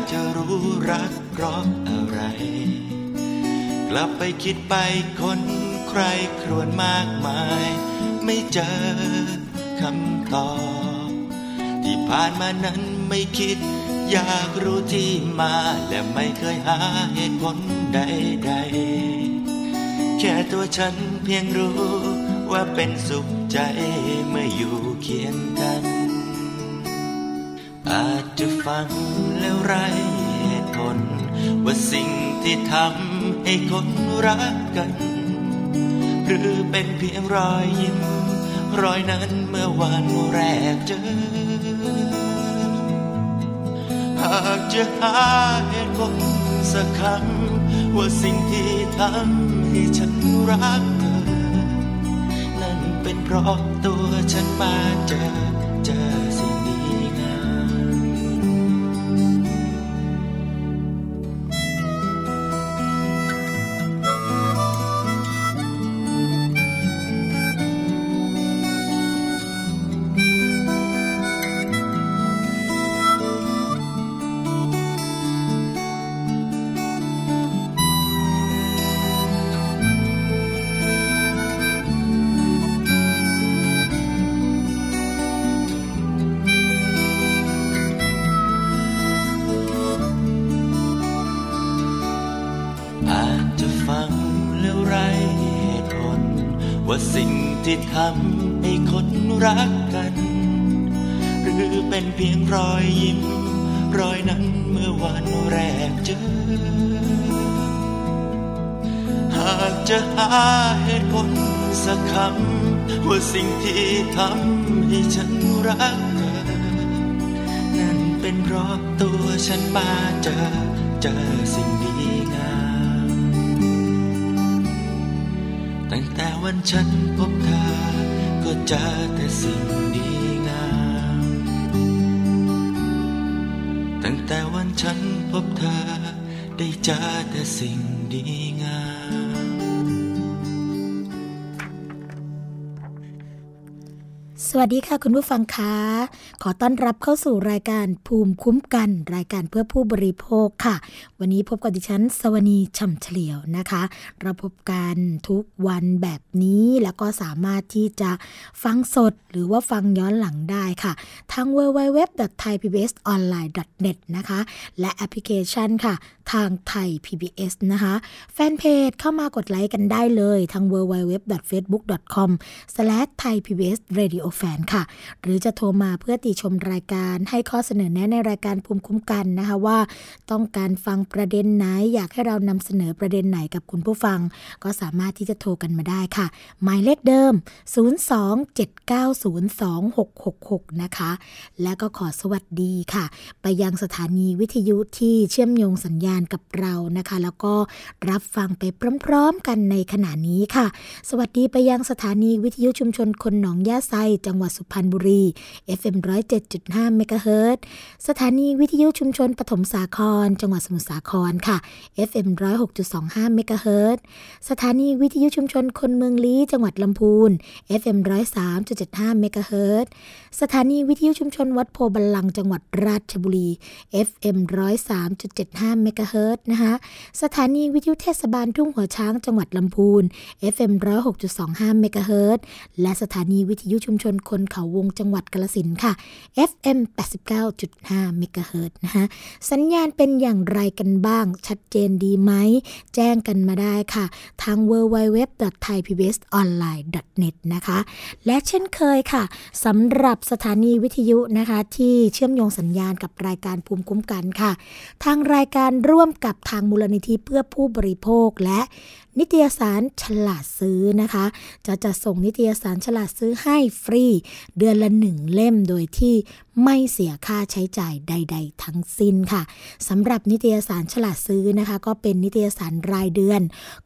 ากจะรู้รักเพราะอะไร กลับไปคิดไปคนใครครวญมากมาย ไม่เจอคำตอบ ที่ผ่านมานั้นไม่คิด อยากรู้ที่มา และไม่เคยหาเหตุผลใดๆ แค่ตัวฉันเพียงรู้ว่าเป็นสุขใจเมื่ออยู่เคียงกัน อาจจะฟังแล้วไรเหตุผล ว่าสิ่งที่ทำให้คนรักกัน หรือเป็นเพียงรอยยิ้ม รอยนั้นเมื่อวันแรกเจอ หากจะหาเหตุผลสักคำว่าสิ่งที่ทำให้ฉันรักเธอ นั่นเป็นเพราะตัวฉันมาเจอเจอ รักกัน หรือเป็นเพียงรอยยิ้ม รอยนั้นเมื่อวันแรกเจอ หากจะหาเหตุผลสักคำว่าสิ่งที่ทำให้ฉันรักเธอ นั่นเป็นเพราะตัวฉันมาเจอเจอสิ่งดีงาม ตั้งแต่วันฉันพบเธอ ก็เจอแต่สิ่งดีงาม ตั้งแต่วันฉันพบเธอได้เจอแต่สิ่งดี สวัสดีค่ะคุณผู้ฟังคะขอต้อนรับเข้าสู่รายการภูมิคุ้มกัน รายการเพื่อผู้บริโภคค่ะ วันนี้พบกับดิฉัน สวนีช่ำเฉลียวนะคะ เราพบกันทุกวันแบบนี้แล้วก็สามารถที่จะฟังสดหรือว่าฟังย้อนหลังได้ค่ะทั้ง www.thaipbsonline.net นะคะ และแอปพลิเคชันค่ะ ทางไทย PBS นะคะ แฟนเพจเข้ามากดไลค์กันได้เลยทาง www.facebook.com/thaipbsradiofan ค่ะ หรือจะโทรมาเพื่อติชมรายการให้ข้อเสนอแนะในรายการภูมิคุ้มกันนะคะว่า ต้องการฟังประเด็นไหน อยากให้เรานำเสนอประเด็นไหนกับคุณผู้ฟัง ก็สามารถที่จะโทรกันมาได้ค่ะ หมายเลขเดิม 027902666 นะคะ และก็ขอสวัสดีค่ะ ไปยังสถานีวิทยุที่เชื่อมโยงสัญญาณกับเรานะคะ แล้วก็รับฟังไปพร้อม ๆ กันในขณะนี้ค่ะ สวัสดีไปยังสถานีวิทยุชุมชนคนหนองยาไซจังหวัดสุพรรณบุรี FM 107.5เมกะเฮิรตซ์สถานีวิทยุชุมชนปฐมสาคร จังหวัดสมุทรสาครค่ะ FM 106.25เมกะเฮิรตซ์สถานีวิทยุชุมชนคนเมืองลี้จังหวัดลำพูน FM 103.75เมกะเฮิรตซ์สถานีวิทยุชุมชนวัดโพธิ์บัลลังก์จังหวัดราชบุรี FM 103.75เมกะเฮิรตซ์นะคะสถานีวิทยุเทศบาลทุ่งหัวช้างจังหวัดลำพูน FM 106.25เมกะเฮิรตซ์และสถานีวิทยุชุมชนคนเขาวงจังหวัดกาฬสินค่ะ FM 89.5เมกะเฮิรตซ์นะคะสัญญาณเป็นอย่างไรกันบ้าง ชัดเจนดีไหม แจ้งกันมาได้ค่ะ ทาง www.thaipbsonline.net นะคะ และเช่นเคยค่ะสำหรับสถานีวิทยุนะคะ ที่เชื่อมโยงสัญญาณกับรายการภูมิคุ้มกันค่ะ ทางรายการร่วมกับทางมูลนิธิเพื่อผู้บริโภคและนิตยสารฉลาดซื้อนะคะ จะจะส่งนิตยสารฉลาดซื้อให้ฟรี เดือนละหนึ่งเล่มโดยที่ไม่เสียค่าใช้จ่ายใด ๆ ทั้งสิ้นค่ะสำหรับนิตยสารฉลาดซื้อนะคะ ก็เป็นนิตยสารรายเดือน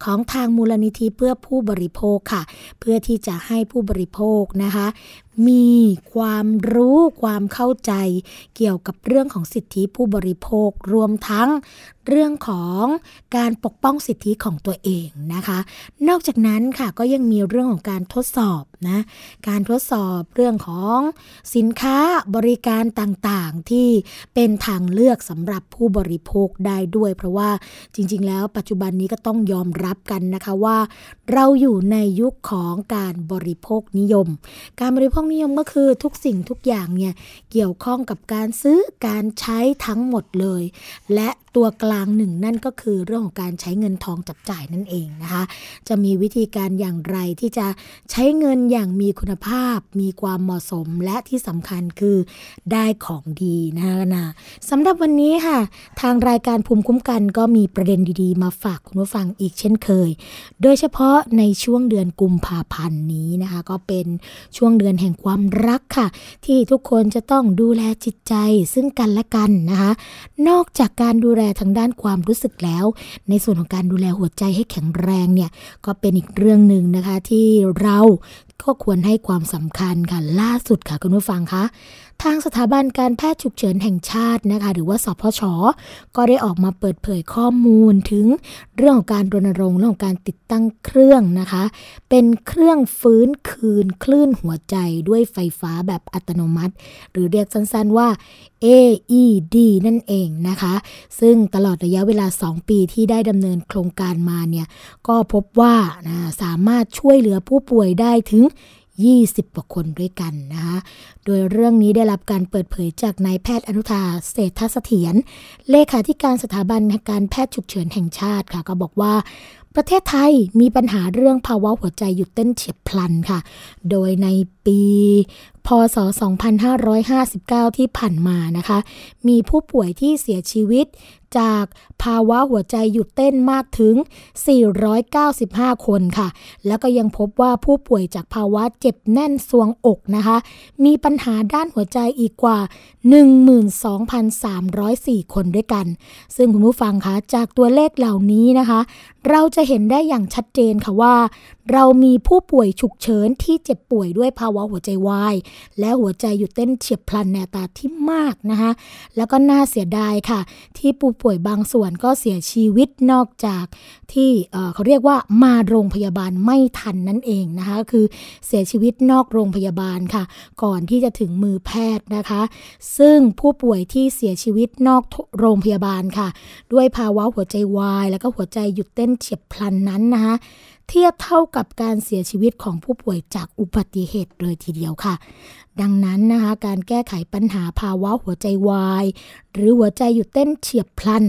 ของทางมูลนิธิเพื่อผู้บริโภคค่ะ เพื่อที่จะให้ผู้บริโภคนะคะ มีความรู้ความเข้าใจ เกี่ยวกับเรื่องของสิทธิผู้บริโภครวมทั้ง เรื่องของการปกป้องสิทธิของตัวเองนะคะ นอกจากนั้นค่ะก็ยังมีเรื่องของการทดสอบ นะการทดสอบเรื่องของสินค้าบริการต่างๆ ที่เป็นทางเลือกสำหรับผู้บริโภคได้ด้วย เพราะว่าจริง ๆ แล้วปัจจุบันนี้ก็ต้องยอมรับกันนะคะว่า เราอยู่ในยุคของการบริโภคนิยม การบริโภคนิยมก็คือทุกสิ่งทุกอย่างเนี่ยเกี่ยวข้องกับการซื้อการใช้ทั้งหมดเลย และตัวกลางหนึ่งนั่นก็คือเรื่องของการใช้เงินทองจับจ่ายนั่นเองนะคะ จะมีวิธีการอย่างไรที่จะใช้เงินอย่างมีคุณภาพ มีความเหมาะสมและที่สำคัญคือได้ของดีนะคะนะสำหรับวันนี้ค่ะ ทางรายการภูมิคุ้มกันก็มีประเด็นดีๆ มาฝากคุณผู้ฟังอีกเช่นเคย โดยเฉพาะในช่วงเดือนกุมภาพันธ์นี้นะคะ ก็เป็นช่วงเดือนแห่งความรักค่ะ ที่ทุกคนจะต้องดูแลจิตใจ ซึ่งกันและกันนะคะ นอกจากการดูแลทางด้านความรู้สึกแล้ว ในส่วนของการดูแลหัวใจให้แข็งแรงเนี่ยก็เป็นอีกเรื่องหนึ่งนะคะที่เราก็ควรให้ความสำคัญค่ะล่าสุดค่ะคุณผู้ฟังคะ ทางสถาบันการแพทย์ฉุกเฉินแห่งชาตินะคะ หรือว่าสพช ก็ได้ออกมาเปิดเผยข้อมูลถึงเรื่องของการรณรงค์เรื่องของการติดตั้งเครื่องนะคะ เป็นเครื่องฟื้นคืนคลื่นหัวใจด้วยไฟฟ้าแบบอัตโนมัติ หรือเรียกสั้นๆว่า AED นั่นเองนะคะ ซึ่งตลอดระยะเวลา 2 ปีที่ได้ดำเนินโครงการมาเนี่ย ก็พบว่านะสามารถช่วยเหลือผู้ป่วยได้ถึง 20กว่าคนด้วยกันนะคะโดยเรื่องนี้ได้รับการเปิดเผยจากนายแพทย์อนุทาเศรษฐเสถียรเลขาธิการสถาบันการแพทย์ฉุกเฉินแห่งชาติค่ะ ก็บอกว่าประเทศไทยมีปัญหาเรื่องภาวะหัวใจหยุดเต้นเฉียบพลันค่ะ โดยใน ปี พศ 2559 ที่ผ่านมานะคะ มีผู้ป่วยที่เสียชีวิตจากภาวะหัวใจหยุดเต้นมากถึง 495 คนค่ะ แล้วก็ยังพบว่าผู้ป่วยจากภาวะเจ็บแน่นสวงอกนะคะ มีปัญหาด้านหัวใจอีกกว่า 12,304 คนด้วยกัน ซึ่งคุณผู้ฟังคะ จากตัวเลขเหล่านี้นะคะ เราจะเห็นได้อย่างชัดเจนค่ะว่า เรามีผู้ป่วยฉุกเฉินที่เจ็บป่วยด้วยภาวะหัวใจวาย และหัวใจหยุดเต้นเฉียบพลันในตาที่มากนะคะแล้วก็น่าเสียดายค่ะ ที่ผู้ป่วยบางส่วนก็เสียชีวิตนอกจากที่เขาเรียกว่ามาโรงพยาบาลไม่ทันนั่นเองนะคะคือเสียชีวิตนอกโรงพยาบาลค่ะ ก่อนที่จะถึงมือแพทย์นะคะ ซึ่งผู้ป่วยที่เสียชีวิตนอกโรงพยาบาลค่ะ ด้วยภาวะหัวใจวาย แล้วก็หัวใจหยุดเต้นเฉียบพลันนั้นนะคะ เทียบเท่ากับการเสียชีวิตของผู้ป่วยจากอุบัติเหตุเลยทีเดียวค่ะ ดังนั้นนะคะการแก้ไขปัญหาภาวะหัวใจวาย หรือหัวใจหยุดเต้นเฉียบพลัน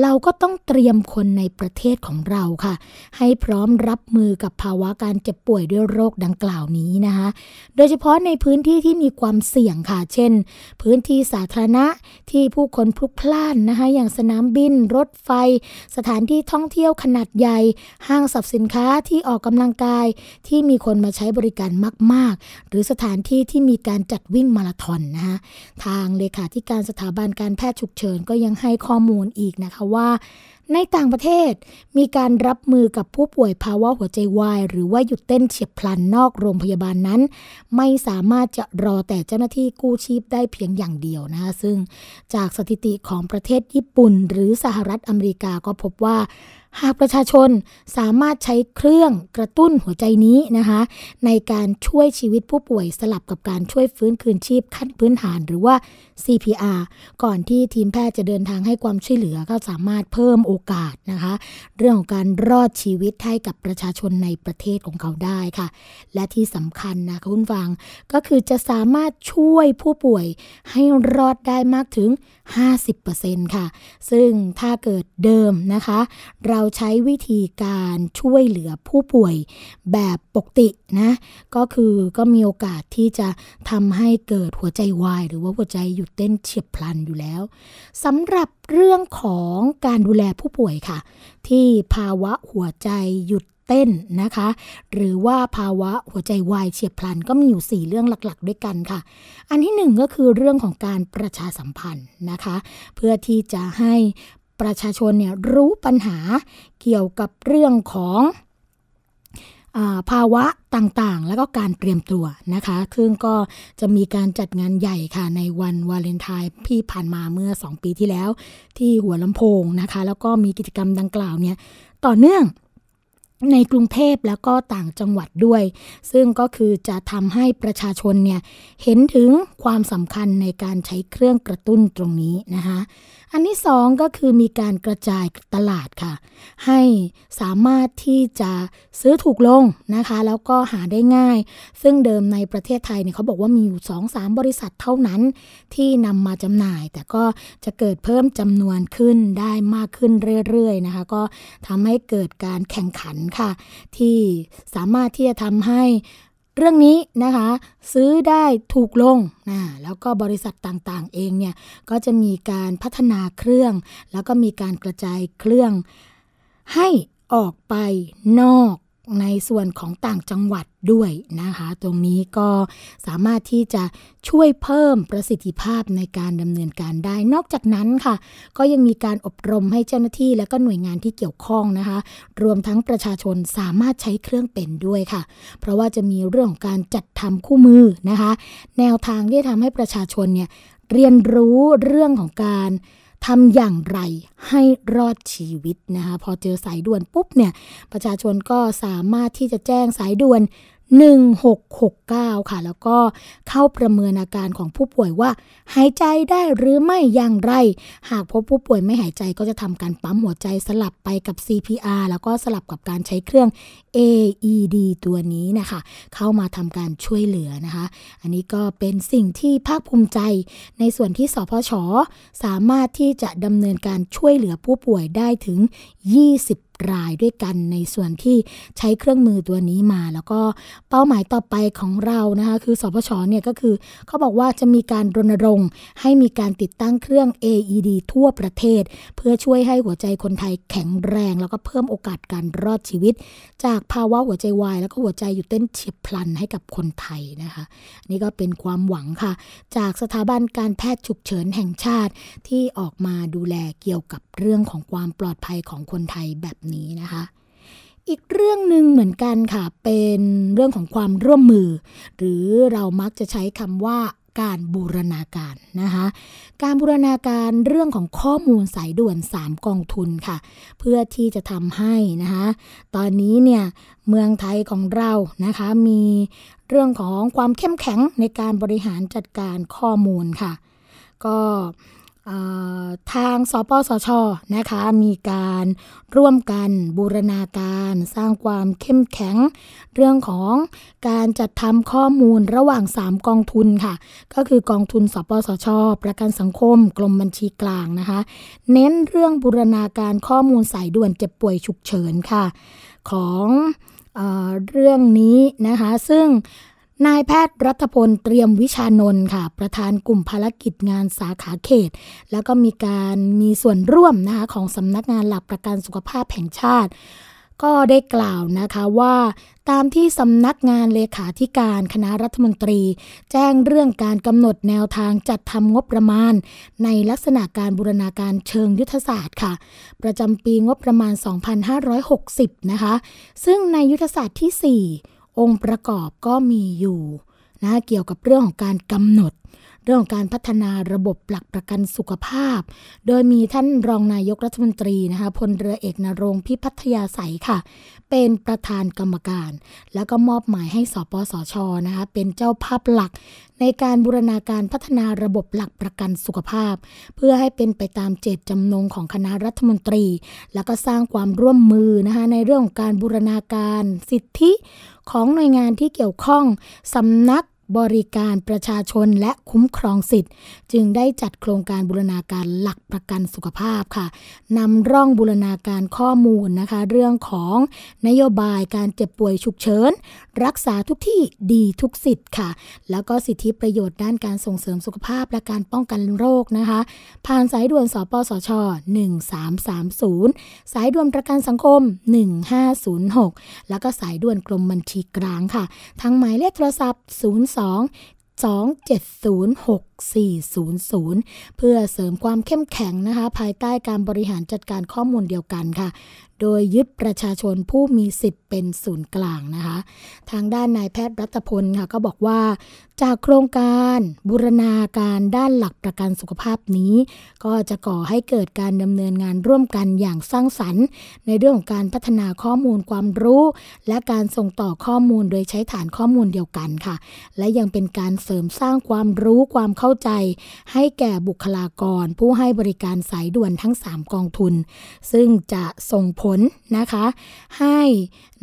เราก็ต้องเตรียมคนในประเทศของเราค่ะ ให้พร้อมรับมือกับภาวะการเจ็บป่วยด้วยโรคดังกล่าวนี้นะคะโดยเฉพาะในพื้นที่ที่มีความเสี่ยงค่ะ เช่น พื้นที่สาธารณะที่ผู้คนพลุกพล่านนะคะอย่างสนามบิน รถไฟ สถานที่ท่องเที่ยวขนาดใหญ่ ห้างสรรพสินค้าที่ออกกำลังกายที่มีคนมาใช้บริการมาก ๆ หรือสถานที่ที่มีการจัดวิ่งมาราธอนนะคะทางเลขาธิการสถาบันการแพทย์ฉุกเฉินก็ยังให้ข้อมูลอีกนะคะว่าในต่างประเทศมีการรับมือกับผู้ป่วยภาวะหัวใจวาย หรือว่าหยุดเต้นเฉียบพลันนอกโรงพยาบาลนั้น ไม่สามารถจะรอแต่เจ้าหน้าที่กู้ชีพได้เพียงอย่างเดียวนะคะซึ่งจากสถิติของประเทศญี่ปุ่น หรือสหรัฐอเมริกาก็พบว่า หากประชาชนสามารถใช้เครื่องกระตุ้นหัวใจนี้นะคะ ในการช่วยชีวิตผู้ป่วยสลับกับการช่วยฟื้นคืนชีพขั้นพื้นฐานหรือว่า CPR ก่อนที่ทีมแพทย์จะเดินทางให้ความช่วยเหลือก็สามารถเพิ่มโอกาสนะคะ เรื่องของการรอดชีวิตให้กับประชาชนในประเทศของเขาได้ค่ะ และที่สำคัญนะคุณฟังก็คือจะสามารถช่วยผู้ป่วยให้รอดได้มากถึง 50%ค่ะ ซึ่งถ้าเกิดเดิมนะคะ เราใช้วิธีการช่วยเหลือผู้ป่วยแบบปกตินะก็คือก็มีโอกาสที่จะทำให้เกิดหัวใจวาย หรือว่าหัวใจหยุดเต้นเฉียบพลันอยู่แล้วสำหรับเรื่องของการดูแลผู้ป่วยค่ะ ที่ภาวะหัวใจหยุดเต้นนะคะ หรือว่าภาวะหัวใจวายเฉียบพลันก็มีอยู่ 4 เรื่องหลักๆ ด้วยกันค่ะ อันที่หนึ่งก็คือเรื่องของการประชาสัมพันธ์นะคะ เพื่อที่จะให้ ประชาชนเนี่ยรู้ปัญหาเกี่ยวกับเรื่องของภาวะต่างๆ แล้วก็การเตรียมตัวนะคะ ซึ่งก็จะมีการจัดงานใหญ่ค่ะในวันวาเลนไทน์ที่ผ่านมาเมื่อ 2 ปีที่แล้ว ที่หัวลำโพงนะคะ แล้วก็มีกิจกรรมดังกล่าวเนี่ยต่อเนื่อง ในกรุงเทพแล้วก็ต่างจังหวัดด้วย ซึ่งก็คือจะทำให้ประชาชนเนี่ยเห็นถึงความสำคัญในการใช้เครื่องกระตุ้นตรงนี้นะคะอันที่สองก็คือมีการกระจายตลาดค่ะ ให้สามารถที่จะซื้อถูกลงนะคะ แล้วก็หาได้ง่าย ซึ่งเดิมในประเทศไทยเนี่ยเขาบอกว่ามีอยู่สองสามบริษัทเท่านั้นที่นำมาจำหน่าย แต่ก็จะเกิดเพิ่มจำนวนขึ้นได้มากขึ้นเรื่อยๆนะคะ ก็ทำให้เกิดการแข่งขันค่ะ ที่สามารถที่จะทำให้เรื่องนี้นะคะ ซื้อได้ถูกลงนะแล้วก็บริษัทต่างๆเองเนี่ย ก็จะมีการพัฒนาเครื่อง แล้วก็มีการกระจายเครื่องให้ออกไปนอก ในส่วนของต่างจังหวัดด้วยนะคะ ตรงนี้ก็สามารถที่จะช่วยเพิ่มประสิทธิภาพในการดำเนินการได้ นอกจากนั้นค่ะ ก็ยังมีการอบรมให้เจ้าหน้าที่ และก็หน่วยงานที่เกี่ยวข้องนะคะ รวมทั้งประชาชนสามารถใช้เครื่องเป็นด้วยค่ะ เพราะว่าจะมีเรื่องของการจัดทำคู่มือนะคะ แนวทางที่ทำให้ประชาชนเนี่ยเรียนรู้เรื่องของการ ทำอย่างไรให้รอดชีวิตนะคะพอเจอสายด่วนปุ๊บเนี่ยประชาชนก็สามารถที่จะแจ้งสายด่วน 1669 ค่ะ แล้วก็เข้าประเมินอาการของผู้ป่วยว่า หายใจได้หรือไม่อย่างไร หากพบผู้ป่วยไม่หายใจก็จะทำการปั๊มหัวใจสลับไปกับ CPR แล้วก็สลับกับการใช้เครื่อง AED ตัวนี้นะคะ เข้ามาทำการช่วยเหลือนะคะ อันนี้ก็เป็นสิ่งที่ภาคภูมิใจ ในส่วนที่สพชสามารถที่จะดำเนินการช่วยเหลือผู้ป่วยได้ถึง 20 รายด้วยกันในส่วนที่ใช้เครื่องมือตัวนี้มา แล้วก็เป้าหมายต่อไปของเรานะคะคือสพชเนี่ยก็คือเขาบอกว่าจะมีการรณรงค์ให้มีการติดตั้งเครื่อง AED ทั่วประเทศ เพื่อช่วยให้หัวใจคนไทยแข็งแรง แล้วก็เพิ่มโอกาสการรอดชีวิต จากภาวะหัวใจวาย แล้วก็หัวใจหยุดเต้นเฉียบพลันให้กับคนไทยนะคะ นี่ก็เป็นความหวังค่ะ จากสถาบันการแพทย์ฉุกเฉินแห่งชาติที่ออกมาดูแลเกี่ยวกับเรื่องของความปลอดภัยของคนไทยแบบนี้นะคะ อีกเรื่องหนึ่งเหมือนกันค่ะ เป็นเรื่องของความร่วมมือ หรือเรามักจะใช้คำว่าการบูรณาการนะคะ การบูรณาการเรื่องของข้อมูลสายด่วน 3 กองทุนค่ะ เพื่อที่จะทำให้นะคะตอนนี้เนี่ยเมืองไทยของเรานะคะมีเรื่องของความเข้มแข็งในการบริหารจัดการข้อมูลค่ะ ก็ ทางสปสชนะคะมีการร่วมกันบูรณาการสร้างความเข้มแข็ง เรื่องของการจัดทำข้อมูลระหว่าง 3 กองทุนค่ะ ก็คือกองทุน สปสช ประกันสังคม กรมบัญชีกลางนะคะ เน้นเรื่องบูรณาการข้อมูลสายด่วนเจ็บป่วยฉุกเฉินค่ะ ของเอเรื่องนี้นะคะซึ่ง นายแพทย์รัฐพลเตรียมวิชานนท์ค่ะ ประธานกลุ่มภารกิจงานสาขาเขต แล้วก็มีการมีส่วนร่วมนะคะของสำนักงานหลักประกันสุขภาพแห่งชาติ ก็ได้กล่าวนะคะว่าตามที่สำนักงานเลขาธิการคณะรัฐมนตรี แจ้งเรื่องการกำหนดแนวทางจัดทำงบประมาณ ในลักษณะการบูรณาการเชิงยุทธศาสตร์ค่ะ ประจำปีงบประมาณ 2560 นะคะ ซึ่งในยุทธศาสตร์ที่ 4 องค์ประกอบก็มีอยู่นะเกี่ยวกับเรื่องของการกำหนด เรื่องของการพัฒนาระบบหลักประกันสุขภาพ โดยมีท่านรองนายกรัฐมนตรีนะคะพลเรือเอกนรงพิพัฒยาใสค่ะ เป็นประธานกรรมการ แล้วก็มอบหมายให้สปสชนะคะเป็นเจ้าภาพหลัก ในการบูรณาการพัฒนาระบบหลักประกันสุขภาพ เพื่อให้เป็นไปตามเจตจำนงของคณะรัฐมนตรี แล้วก็สร้างความร่วมมือนะคะในเรื่องของการบูรณาการสิทธิ ของหน่วยงานที่เกี่ยวข้องสำนัก บริการประชาชนและคุ้มครองสิทธิ์ จึงได้จัดโครงการบูรณาการหลักประกันสุขภาพค่ะนำร่องบูรณาการข้อมูลนะคะ เรื่องของนโยบายการเจ็บป่วยฉุกเฉินรักษาทุกที่ดีทุกสิทธิ์ค่ะ แล้วก็สิทธิประโยชน์ด้านการส่งเสริมสุขภาพและการป้องกันโรคนะคะ ผ่านสายด่วนสปสช 1330 สายด่วนประกันสังคม 1506 แล้วก็สายด่วนกรมบัญชีกลางค่ะทั้งหมายเลขโทรศัพท์02 2706400 เพื่อเสริมความเข้มแข็งนะคะ ภายใต้การบริหารจัดการข้อมูลเดียวกันค่ะ โดยยึดประชาชนผู้มีสิทธิ์เป็นศูนย์กลางนะคะ ทางด้านนายแพทย์รัตพลค่ะก็บอกว่า จากโครงการบูรณาการด้านหลักประกันสุขภาพนี้ ก็จะก่อให้เกิดการดำเนินงานร่วมกันอย่างสร้างสรรค์ ในเรื่องของการพัฒนาข้อมูลความรู้ และการส่งต่อข้อมูลโดยใช้ฐานข้อมูลเดียวกันค่ะ และยังเป็นการเสริมสร้างความรู้ความเข้าใจ ให้แก่บุคลากร ผู้ให้บริการสายด่วนทั้ง 3 กองทุน ซึ่งจะส่งผลนะคะ ให้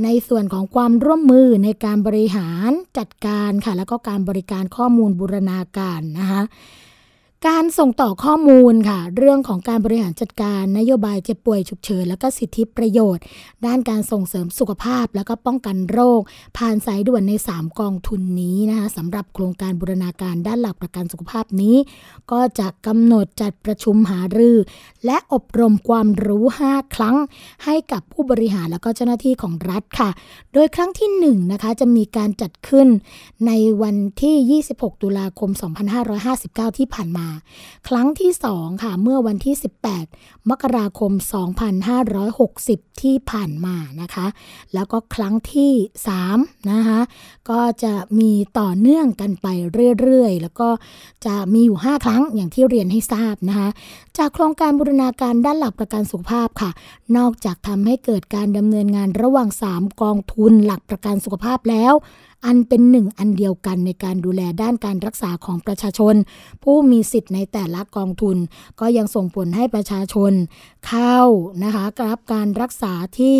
ในส่วนของความร่วมมือในการบริหารจัดการค่ะ แล้วก็การบริการข้อมูลบูรณาการนะคะ การส่งต่อข้อมูลค่ะ เรื่องของการบริหารจัดการนโยบายเจ็บป่วยฉุกเฉิน แล้วก็สิทธิประโยชน์ ด้านการส่งเสริมสุขภาพ แล้วก็ป้องกันโรค ผ่านสายด่วนใน 3 กองทุนนี้นะคะสำหรับโครงการบูรณาการด้านหลักประกันสุขภาพนี้ ก็จะกำหนดจัดประชุมหารือ และอบรมความรู้ 5 ครั้ง ให้กับผู้บริหารแล้วก็เจ้าหน้าที่ของรัฐค่ะ โดยครั้งที่1นะคะจะมีการจัดขึ้นในวันที่ 26 ตุลาคม 2559 ที่ผ่านมาครั้งที่ 2 ค่ะ เมื่อวันที่ 18 มกราคม 2560 ที่ผ่านมานะคะ แล้วก็ครั้งที่ 3 นะคะ ก็จะมีต่อเนื่องกันไปเรื่อยๆ แล้วก็จะมีอยู่ 5 ครั้งอย่างที่เรียนให้ทราบนะคะ จากโครงการบูรณาการด้านหลักประกันสุขภาพค่ะ นอกจากทำให้เกิดการดำเนินงานระหว่าง 3 กองทุนหลักประกันสุขภาพแล้ว อันเป็นหนึ่งอันเดียวกันในการดูแลด้านการรักษาของประชาชน ผู้มีสิทธิ์ในแต่ละกองทุน ก็ยังส่งผลให้ประชาชน เข้านะคะรับการรักษาที่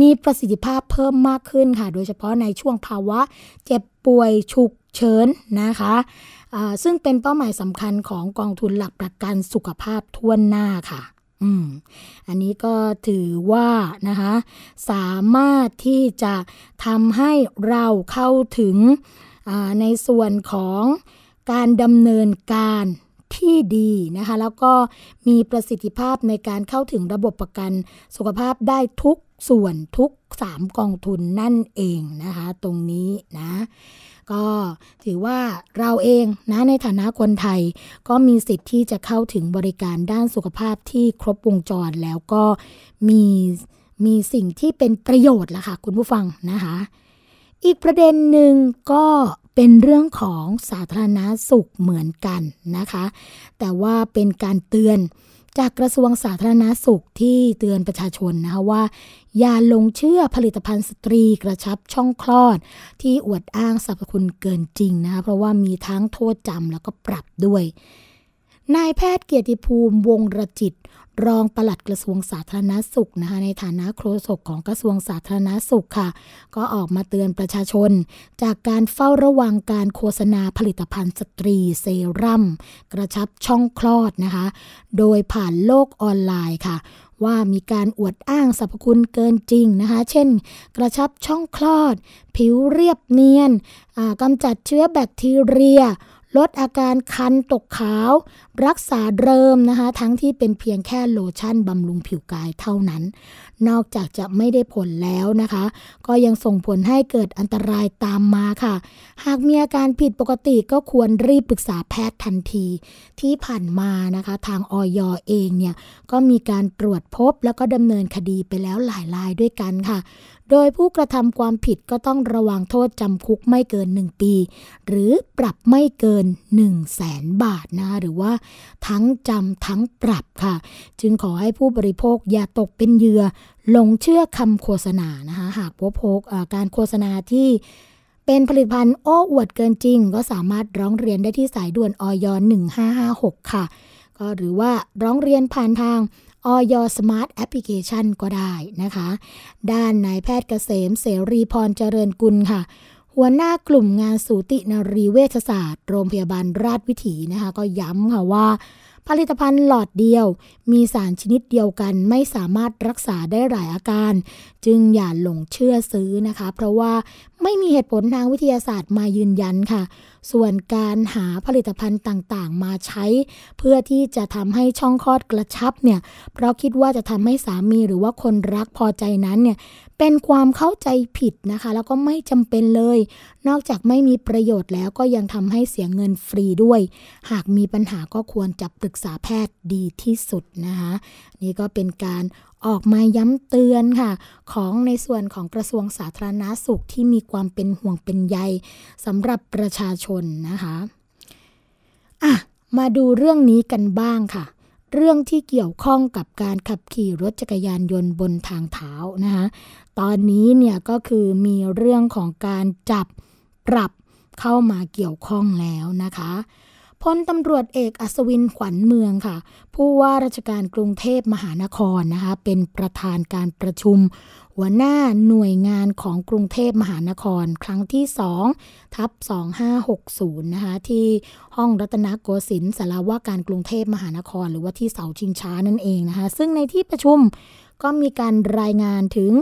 มีประสิทธิภาพเพิ่มมากขึ้นค่ะ โดยเฉพาะในช่วงภาวะเจ็บป่วยฉุกเฉินนะคะซึ่งเป็นเป้าหมายสำคัญของกองทุนหลักประกันสุขภาพทั่วหน้าค่ะ อืมอันนี้ก็ถือว่านะคะสามารถที่จะทำให้เราเข้าถึงในส่วนของการดำเนินการ ที่ดีนะคะ แล้วก็มีประสิทธิภาพในการเข้าถึงระบบประกันสุขภาพได้ทุกส่วนทุก 3 กองทุนนั่นเองนะคะ ตรงนี้นะ ก็ถือว่าเราเองนะในฐานะคนไทย ก็มีสิทธิ์ที่จะเข้าถึงบริการด้านสุขภาพที่ครบวงจรแล้วก็มีมีสิ่งที่เป็นประโยชน์ละค่ะคุณผู้ฟังนะคะ อีกประเด็นหนึ่งก็ เป็นเรื่องของสาธารณาสุขเหมือนกันนะคะ แต่ว่าเป็นการเตือนจากกระทรวงสาธารณสุขที่เตือนประชาชนนะคะว่า อย่าหลงเชื่อผลิตภัณฑ์สตรีกระชับช่องคลอด ที่อวดอ้างสรรพคุณเกินจริงนะคะเพราะว่ามีทั้งโทษจำแล้วก็ปรับด้วยนายแพทย์เกียรติภูมิวงรจิต รองปลัดกระทรวงสาธารณสุขนะคะในฐานะโฆษกของกระทรวงสาธารณสุขค่ะ ก็ออกมาเตือนประชาชน จากการเฝ้าระวังการโฆษณาผลิตภัณฑ์สตรีเซรั่มกระชับช่องคลอดนะคะ โดยผ่านโลกออนไลน์ค่ะว่ามีการอวดอ้างสรรพคุณเกินจริงนะคะ เช่น กระชับช่องคลอด ผิวเรียบเนียนกำจัดเชื้อแบคทีเรีย ลดอาการคันตกขาว รักษาเริมนะคะ ทั้งที่เป็นเพียงแค่โลชั่นบำรุงผิวกายเท่านั้น นอกจากจะไม่ได้ผลแล้วนะคะ ก็ยังส่งผลให้เกิดอันตรายตามมาค่ะ หากมีอาการผิดปกติก็ควรรีบปรึกษาแพทย์ทันที ที่ผ่านมานะคะ ทางออยเองเนี่ยก็มีการตรวจพบแล้วก็ดำเนินคดีไปแล้วหลายรายด้วยกันค่ะ โดยผู้กระทำความผิดก็ต้องระวังโทษจำคุกไม่เกิน 1 ปี หรือปรับไม่เกิน 1 0 0 0 0แสนบาทนะคะหรือว่าทั้งจำทั้งปรับค่ะ จึงขอให้ผู้บริโภคอย่าตกเป็นเหยื่อหลงเชื่อคำโฆษณานะคะหากพบพบอ่าการโฆษณาที่เป็นผลิตภัณฑ์โอ้อวดเกินจริง ก็สามารถร้องเรียนได้ที่สายด่วนอย. 1556 ค่ะ ก็หรือว่าร้องเรียนผ่านทาง อย. Smart Application ก็ได้นะคะ ด้านนายแพทย์เกษมเสรีพรเจริญกุลค่ะ หัวหน้ากลุ่มงานสูตินรีเวชศาสตร์ โรงพยาบาลราชวิถีนะคะ ก็ย้ำค่ะว่า ผลิตภัณฑ์หลอดเดียว มีสารชนิดเดียวกันไม่สามารถรักษาได้หลายอาการ จึงอย่าหลงเชื่อซื้อนะคะ เพราะว่าไม่มีเหตุผลทางวิทยาศาสตร์มายืนยันค่ะ ส่วนการหาผลิตภัณฑ์ต่างๆ มาใช้ เพื่อที่จะทำให้ช่องคลอดกระชับเนี่ยเพราะคิดว่าจะทำให้สามีหรือว่าคนรักพอใจนั้นเนี่ย เป็นความเข้าใจผิดนะคะ แล้วก็ไม่จำเป็นเลย นอกจากไม่มีประโยชน์แล้วก็ยังทำให้เสียเงินฟรีด้วย หากมีปัญหาก็ควรจะปรึกษาแพทย์ดีที่สุดนะคะ นี่ก็เป็นการออกมาย้ำเตือนค่ะ ของในส่วนของกระทรวงสาธารณาสุขที่มีความเป็นห่วงเป็นใยสำหรับประชาชนนะคะอะมาดูเรื่องนี้กันบ้างค่ะ เรื่องที่เกี่ยวข้องกับการขับขี่รถจักรยานยนต์บนทางเท้านะคะตอนนี้เนี่ยก็คือมีเรื่องของการจับปรับเข้ามาเกี่ยวข้องแล้วนะคะ พลตำรวจเอกอัศวินขวัญเมืองค่ะ ผู้ว่าราชการกรุงเทพมหานครนะคะ เป็นประธานการประชุม หัวหน้าหน่วยงานของกรุงเทพมหานคร ครั้งที่ 2 ทับ 2560 นะคะ ที่ห้องรัตนโกสินทร์สารว่าการกรุงเทพมหานคร หรือว่าที่เสาชิงช้านั่นเองนะคะ ซึ่งในที่ประชุม ก็มีการรายงานถึง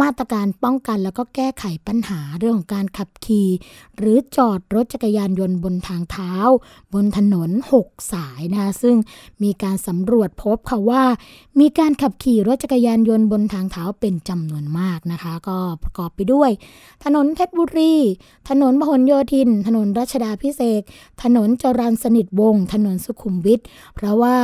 มาตรการป้องกัน แล้วก็แก้ไขปัญหาเรื่องของการขับขี่ หรือจอดรถจักรยานยนต์บนทางเท้า บนถนน 6 สายนะคะซึ่งมีการสำรวจพบค่ะว่า มีการขับขี่รถจักรยานยนต์บนทางเท้าเป็นจำนวนมากนะคะ ก็ประกอบไปด้วย ถนนเพชรบุรี ถนนพหลโยธิน ถนนรัชดาพิเศษถนนจรันสนิทวง ถนนสุขุมวิทเพราะว่า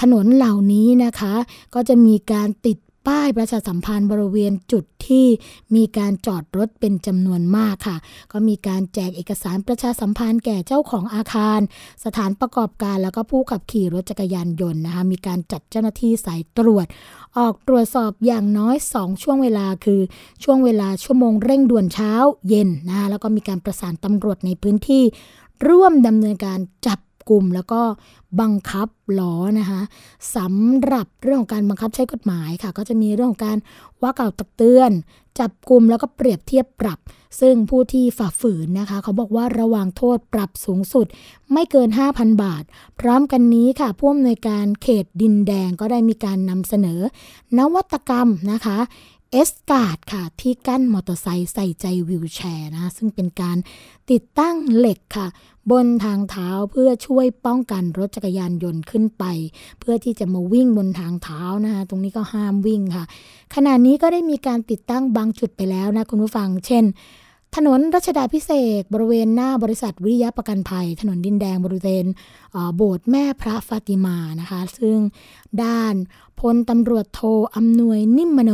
ถนนเหล่านี้นะคะ ก็จะมีการติด ป้ายประชาสัมพันธ์บริเวณจุดที่มีการจอดรถเป็นจำนวนมากค่ะ ก็มีการแจกเอกสารประชาสัมพันธ์แก่เจ้าของอาคาร สถานประกอบการแล้วก็ผู้ขับขี่รถจักรยานยนต์นะคะ มีการจัดเจ้าหน้าที่สายตรวจ ออกตรวจสอบอย่างน้อย 2 ช่วงเวลาคือช่วงเวลาชั่วโมงเร่งด่วนเช้าเย็นนะคะแล้วก็มีการประสานตำรวจในพื้นที่ ร่วมดำเนินการจับ กลุ่ม แล้วก็บังคับล้อนะคะสำหรับเรื่องของการบังคับใช้กฎหมายค่ะ ก็จะมีเรื่องของการว่ากล่าวตักเตือน จับกลุ่มแล้วก็เปรียบเทียบปรับ ซึ่งผู้ที่ฝ่าฝืนนะคะ เขาบอกว่าระวังโทษปรับสูงสุด ไม่เกิน 5,000 บาท พร้อมกันนี้ค่ะผู้อำนวยการเขตดินแดงก็ได้มีการนำเสนอ นวัตกรรมนะคะ เอสการ์ดค่ะ ที่กั้นมอเตอร์ไซค์ใส่ใจวิวแชร์นะ ซึ่งเป็นการติดตั้งเหล็กค่ะ บนทางเท้าเพื่อช่วยป้องกันรถจักรยานยนต์ขึ้นไป เพื่อที่จะมาวิ่งบนทางเท้านะคะตรงนี้ก็ห้ามวิ่งค่ะ ขณะนี้ก็ได้มีการติดตั้งบางจุดไปแล้วนะคุณผู้ฟัง เช่น ถนนรัชดาพิเศษบริเวณหน้าบริษัทวิทยาประกันภัย ถนนดินแดงบริเวณโบสถ์แม่พระฟาติมานะคะ ซึ่งด้านพลตำรวจโทอำนวยนิ่มมโน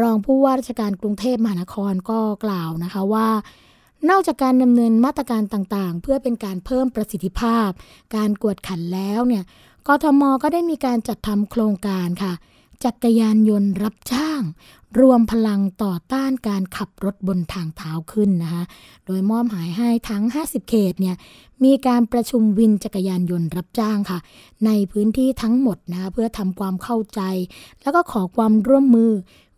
รองผู้ว่าราชการกรุงเทพมหานครก็กล่าวนะคะว่านอกจากการดำเนินมาตรการต่างๆ เพื่อเป็นการเพิ่มประสิทธิภาพ การกวดขันแล้วเนี่ยกทมก็ได้มีการจัดทำโครงการค่ะ จักรยานยนต์รับจ้าง รวมพลังต่อต้านการขับรถบนทางเท้าขึ้นนะคะโดยมอบหมายให้ทั้ง 50 เขตเนี่ยมีการประชุมวินจักรยานยนต์รับจ้างค่ะ ในพื้นที่ทั้งหมดนะคะเพื่อทำความเข้าใจ แล้วก็ขอความร่วมมือ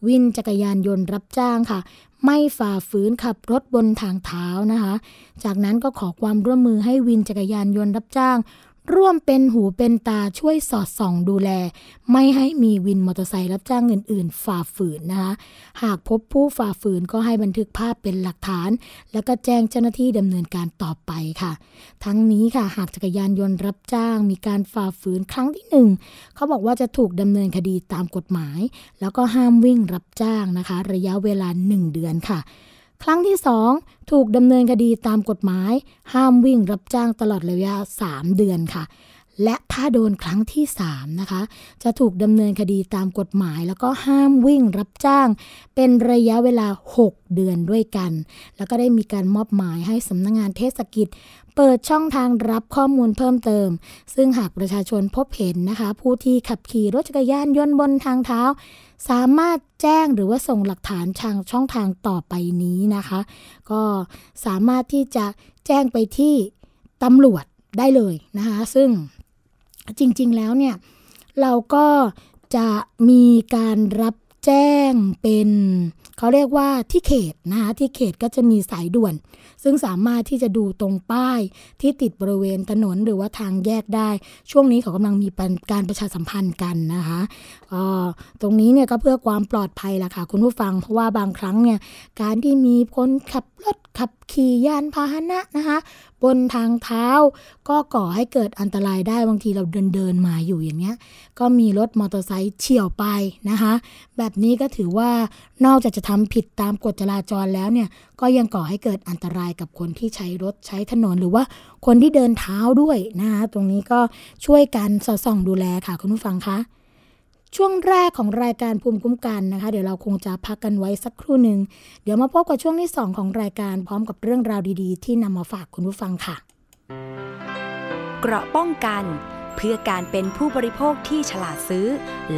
วินจักรยานยนต์รับจ้างค่ะ ไม่ฝ่าฝืนขับรถบนทางเท้านะคะ จากนั้นก็ขอความร่วมมือให้วินจักรยานยนต์รับจ้าง ร่วมเป็นหูเป็นตาช่วยสอดส่องดูแล ไม่ให้มีวินมอเตอร์ไซค์รับจ้างอื่น ๆ ฝ่าฝืนนะคะ หากพบผู้ฝ่าฝืนก็ให้บันทึกภาพเป็นหลักฐาน แล้วก็แจ้งเจ้าหน้าที่ดำเนินการต่อไปค่ะ ทั้งนี้ค่ะ หากจักรยานยนต์รับจ้าง มีการฝ่าฝืนครั้งที่หนึ่งเขาบอกว่าจะถูกดำเนินคดีตามกฎหมาย แล้วก็ห้ามวิ่งรับจ้างนะคะ ระยะเวลา 1 เดือนค่ะ ครั้งที่ 2 ถูกดำเนินคดีตามกฎหมาย ห้ามวิ่งรับจ้างตลอดระยะ 3 เดือนค่ะ และถ้าโดนครั้งที่3นะคะ จะถูกดำเนินคดีตามกฎหมาย แล้วก็ห้ามวิ่งรับจ้าง เป็นระยะเวลา 6 เดือนด้วยกัน แล้วก็ได้มีการมอบหมายให้สำนักงงานเทศกิจเปิดช่องทางรับข้อมูลเพิ่มเติม ซึ่งหากประชาชนพบเห็นนะคะ ผู้ที่ขับขี่รถจักรยานยนต์บนทางเท้า สามารถแจ้งหรือว่าส่งหลักฐานทางช่องทางต่อไปนี้นะคะ ก็สามารถที่จะแจ้งไปที่ตำรวจได้เลยนะคะ ซึ่งจริงๆแล้วเนี่ยเราก็จะมีการรับแจ้งเป็นเขาเรียกว่าที่เขตนะคะที่เขตก็จะมีสายด่วน ซึ่งสามารถที่จะดูตรงป้ายที่ติดบริเวณถนนหรือว่าทางแยกได้ ช่วงนี้เขากำลังมีการประชาสัมพันธ์กันนะคะตรงนี้เนี่ยก็เพื่อความปลอดภัยละค่ะคุณผู้ฟัง เพราะว่าบางครั้งเนี่ยการที่มีคนขับรถขับขี่ยานพาหนะนะคะบนทางเท้าก็ก่อให้เกิดอันตรายได้บางทีเราเดินเดินมาอยู่อย่างเงี้ย ก็มีรถมอเตอร์ไซค์เฉี่ยวไปนะคะ แบบนี้ก็ถือว่านอกจากจะทำผิดตามกฎจราจรแล้วเนี่ย ก็ยังก่อให้เกิดอันตรายกับคนที่ใช้รถใช้ถนนหรือว่าคนที่เดินเท้าด้วยนะคะตรงนี้ก็ช่วยกันสอดส่องดูแลค่ะคุณผู้ฟังคะช่วงแรกของรายการภูมิคุ้มกันนะคะ เดี๋ยวเราคงจะพักกันไว้สักครู่หนึ่งเดี๋ยวมาพบกับช่วงที่ 2 ของรายการพร้อมกับเรื่องราวดีๆ ที่นำมาฝากคุณผู้ฟังค่ะ เกราะป้องกัน เพื่อการเป็นผู้บริโภคที่ฉลาดซื้อ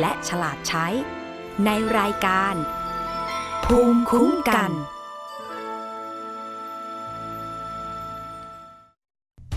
และฉลาดใช้ ในรายการ ภูมิคุ้มกัน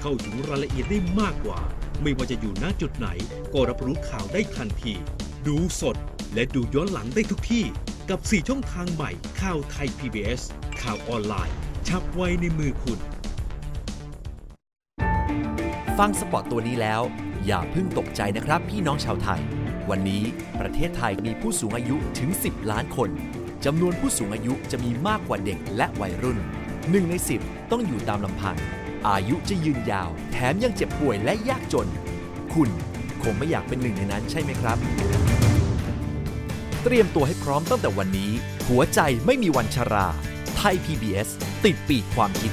เข้าถึงรายละเอียดได้มากกว่า ไม่ว่าจะอยู่ณจุดไหน ก็รับรู้ข่าวได้ทันที ดูสดและดูย้อนหลังได้ทุกที่ กับ 4 ช่องทางใหม่ข่าวไทย PBS ข่าวออนไลน์ ชับไว้ในมือคุณ ฟังสปอตตัวนี้แล้ว อย่าเพิ่งตกใจนะครับพี่น้องชาวไทย วันนี้ประเทศไทยมีผู้สูงอายุถึง 10 ล้านคนจำนวนผู้สูงอายุจะมีมากกว่าเด็กและวัยรุ่น 1 ใน 10 ต้องอยู่ตามลำพัง อายุจะยืนยาว แถมยังเจ็บป่วยและยากจน คุณคงไม่อยากเป็นหนึ่งในนั้นใช่ไหมครับ เตรียมตัวให้พร้อมตั้งแต่วันนี้ หัวใจไม่มีวันชรา ไทย PBS ติดปีกความคิด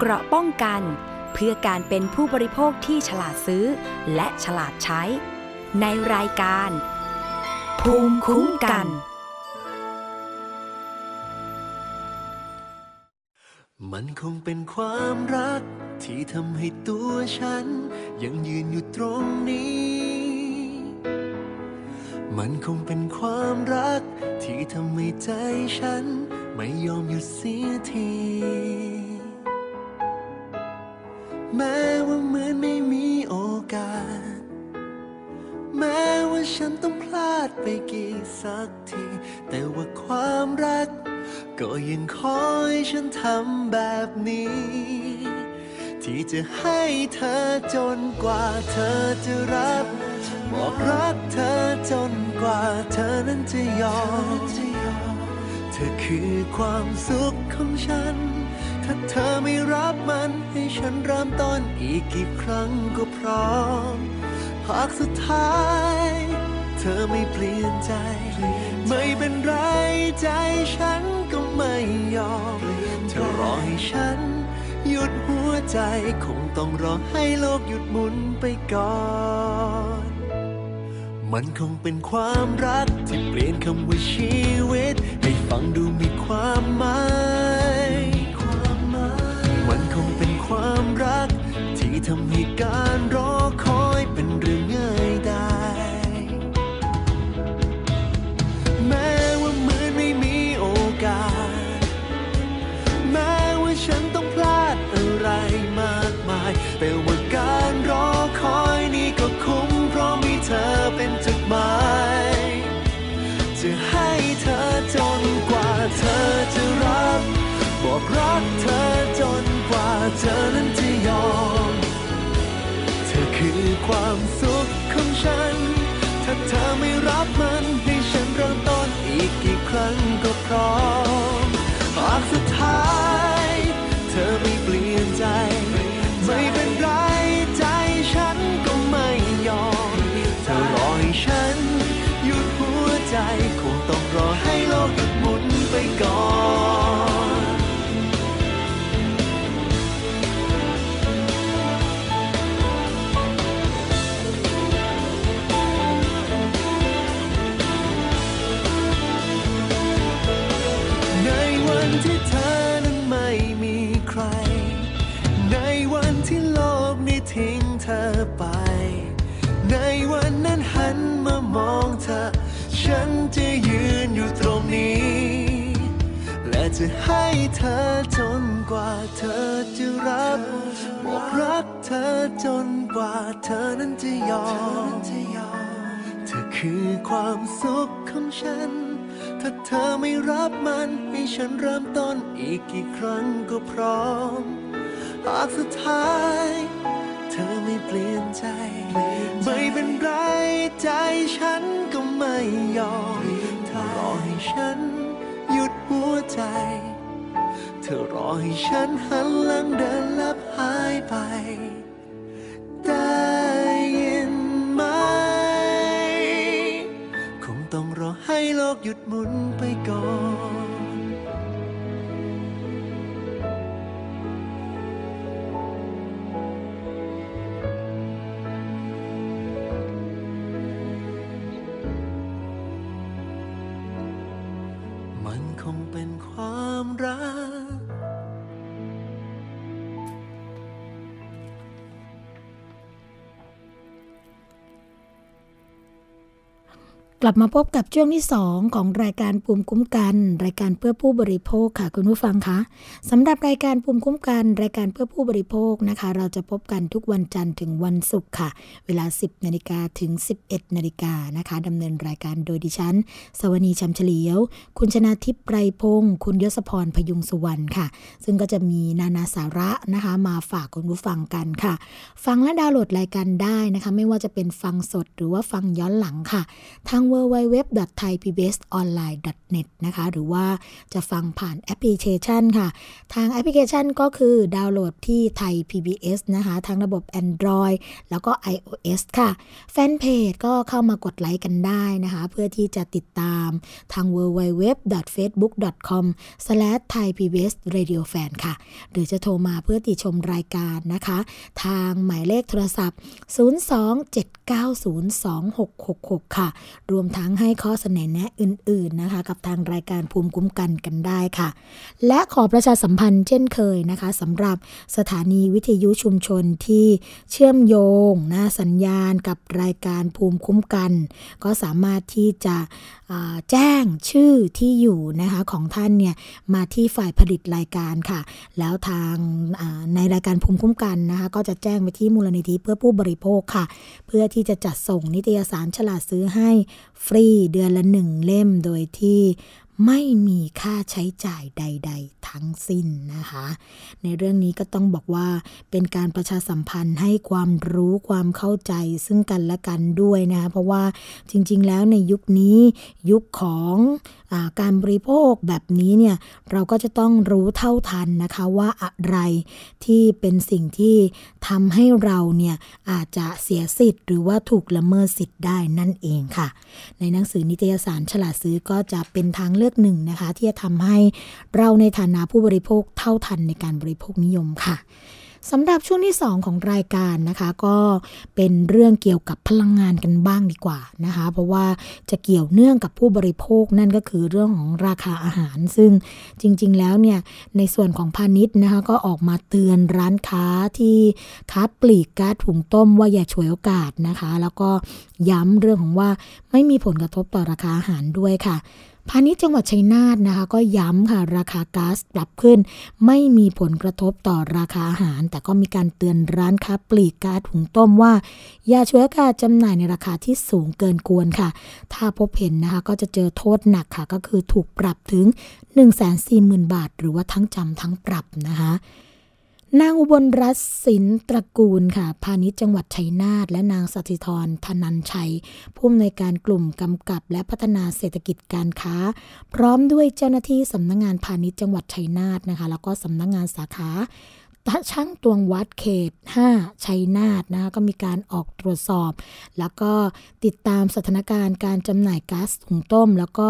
เกราะป้องกัน เพื่อการเป็นผู้บริโภคที่ฉลาดซื้อ และฉลาดใช้ ในรายการ ภูมิคุ้มกัน มันคงเป็นความรัก ที่ทำให้ตัวฉัน ยังยืนอยู่ตรงนี้ มันคงเป็นความรัก ที่ทำให้ใจฉัน ไม่ยอมหยุดเสียที แม้ว่าเหมือนไม่มีโอกาส แม้ว่าฉันต้องพลาดไปกี่สักที แต่ว่าความรัก ก็ยังคอยฉันทำแบบนี้ ที่จะให้เธอจนกว่าเธอจะรับ บอกรักเธอจนกว่าเธอนั้นจะยอม เธอคือความสุขของฉัน ถ้าเธอไม่รับมันให้ฉันเริ่มต้นอีกกี่ครั้งก็พร้อม หากสุดท้าย เธอไม่เปลี่ยนใจ ไม่เป็นไรใจฉันก็ไม่ยอมเธอรอให้ฉัน หยุดหัวใจคงต้องรอให้โลกหยุดหมุนไปก่อนมันคงเป็นความรักที่เปลี่ยนคำว่าชีวิต ให้ฟังดูมีความหมาย ความรัก ที่ทำให้การรอัน ถ้าเธอไม่รับมันให้ฉันเริ่มต้นอีกกี่ครั้งก็พร้อม เธอจนกว่าเธอจะรับ บอกรักเธอจนกว่าเธอนั้นจะยอม เธอคือความสุขของฉัน ถ้าเธอไม่รับมันให้ฉันเริ่มต้นอีกกี่ครั้งก็พร้อม หากสุดท้าย เธอไม่เปลี่ยนใจ ไม่เป็นไรใจฉันก็ไม่ยอมรอให้ฉันหยุดหัวใจ เธอรอให้ฉันหันหลังเดินลับหายไป ได้ยินไหม คงต้องรอให้โลกหยุดหมุนไปก่อนมันคงเป็นความรัก ลับมาพบกับช่วงที่ 2 ของรายการภูมิคุ้มกัน รายการเพื่อผู้บริโภคค่ะคุณผู้ฟังคะสำหรับรายการภูมิคุ้มกัน รายการเพื่อผู้บริโภคนะคะ เราจะพบกันทุกวันจันทร์ถึงวันศุกร์ค่ะ เวลา 10นาฬิกาถึง 11นาฬิกานะคะดำเนินรายการโดยดิฉัน สวนีชำเฉลียว คุณชนาทิพย์ไพรพงศ์คุณยศพรพยุงสุวรรณค่ะ ซึ่งก็จะมีนานาสาระนะคะ มาฝากคุณผู้ฟังกันค่ะ ฟังและดาวน์โหลดรายการได้นะคะ ไม่ว่าจะเป็นฟังสดหรือว่าฟังย้อนหลังค่ะทาง www.thaipbsonline.net นะคะ หรือว่าจะฟังผ่านแอปพลิเคชันค่ะ ทางแอปพลิเคชันก็คือดาวน์โหลดที่ไทย PBS นะคะ ทั้งระบบ Android แล้วก็ iOS ค่ะ แฟนเพจก็เข้ามากดไลค์กันได้นะคะ เพื่อที่จะติดตามทาง www.facebook.com/thaipbsradiofan ค่ะ หรือจะโทรมาเพื่อติชมรายการนะคะ ทางหมายเลขโทรศัพท์ 027902666 ค่ะรวมทั้งให้ข้อเสนอแนะอื่น ๆนะคะ กับทางรายการภูมิคุ้มกันกันได้ค่ะ และขอประชาสัมพันธ์เช่นเคยนะคะสำหรับสถานีวิทยุชุมชนที่เชื่อมโยงนะสัญญาณกับรายการภูมิคุ้มกัน ก็สามารถที่จะแจ้งชื่อที่อยู่นะคะของท่านเนี่ยมาที่ฝ่ายผลิตรายการค่ะ แล้วทางในรายการภูมิคุ้มกันนะคะก็จะแจ้งไปที่มูลนิธิเพื่อผู้บริโภคค่ะ เพื่อที่จะจัดส่งนิตยสารฉลาดซื้อให้ฟรีเดือนละหนึ่งเล่มโดยที่ ไม่มีค่าใช้จ่ายใด ๆ ทั้งสิ้นนะคะ ในเรื่องนี้ก็ต้องบอกว่าเป็นการประชาสัมพันธ์ให้ความรู้ความเข้าใจซึ่งกันและกันด้วยนะคะเพราะว่าจริง ๆ แล้วในยุคนี้ยุคของอการบริโภคแบบนี้เนี่ยเราก็จะต้องรู้เท่าทันนะคะว่าอะไรที่เป็นสิ่งที่ทำให้เราเนี่ยอาจจะเสียสิทธิ์ หรือว่าถูกละเมิดสิทธิ์ได้นั่นเองค่ะ ในหนังสือนิตยสารฉลาดซื้อก็จะเป็นทางเลือกือกหนึ่งนะคะ ที่จะทำให้เราในฐานะผู้บริโภคเท่าทันในการบริโภคนิยมค่ะสำหรับช่วงที่ 2 ของรายการนะคะ ก็เป็นเรื่องเกี่ยวกับพลังงานกันบ้างดีกว่านะคะ เพราะว่าจะเกี่ยวเนื่องกับผู้บริโภคนั่นก็คือเรื่องของราคาอาหาร ซึ่งจริง ๆ แล้วเนี่ยในส่วนของพาณิชย์นะคะก็ออกมาเตือนร้านค้าที่ค้าปลีกก๊าซถุงต้มว่าอย่าฉวยโอกาสนะคะ แล้วก็ย้ำเรื่องของว่าไม่มีผลกระทบต่อราคาอาหารด้วยค่ะ พาณิชย์จังหวัดชัยนาทนะคะ ก็ย้ำค่ะ ราคาก๊าซปรับขึ้น ไม่มีผลกระทบต่อราคาอาหาร แต่ก็มีการเตือนร้านค้าปลีกก๊าซถุงต้มว่าอย่าช่วยการจำหน่ายในราคาที่สูงเกินควรค่ะ ถ้าพบเห็นนะคะ ก็จะเจอโทษหนักค่ะ ก็คือถูกปรับถึง 140,000 บาท หรือว่าทั้งจำทั้งปรับนะคะ นางอุบลรัตน์สินตระกูลค่ะ พาณิชย์จังหวัดชัยนาทและนางสถิธรธนันชัย ผู้อำนวยการกลุ่มกำกับและพัฒนาเศรษฐกิจการค้า พร้อมด้วยเจ้าหน้าที่สำนักงงานพาณิชย์จังหวัดชัยนาทนะคะ แล้วก็สำนักงงานสาขาตช่างตวงวัดเขต 5 ชัยนาทนะคะก็มีการออกตรวจสอบ แล้วก็ติดตามสถานการณ์การจำหน่ายก๊าซถุงต้ม แล้วก็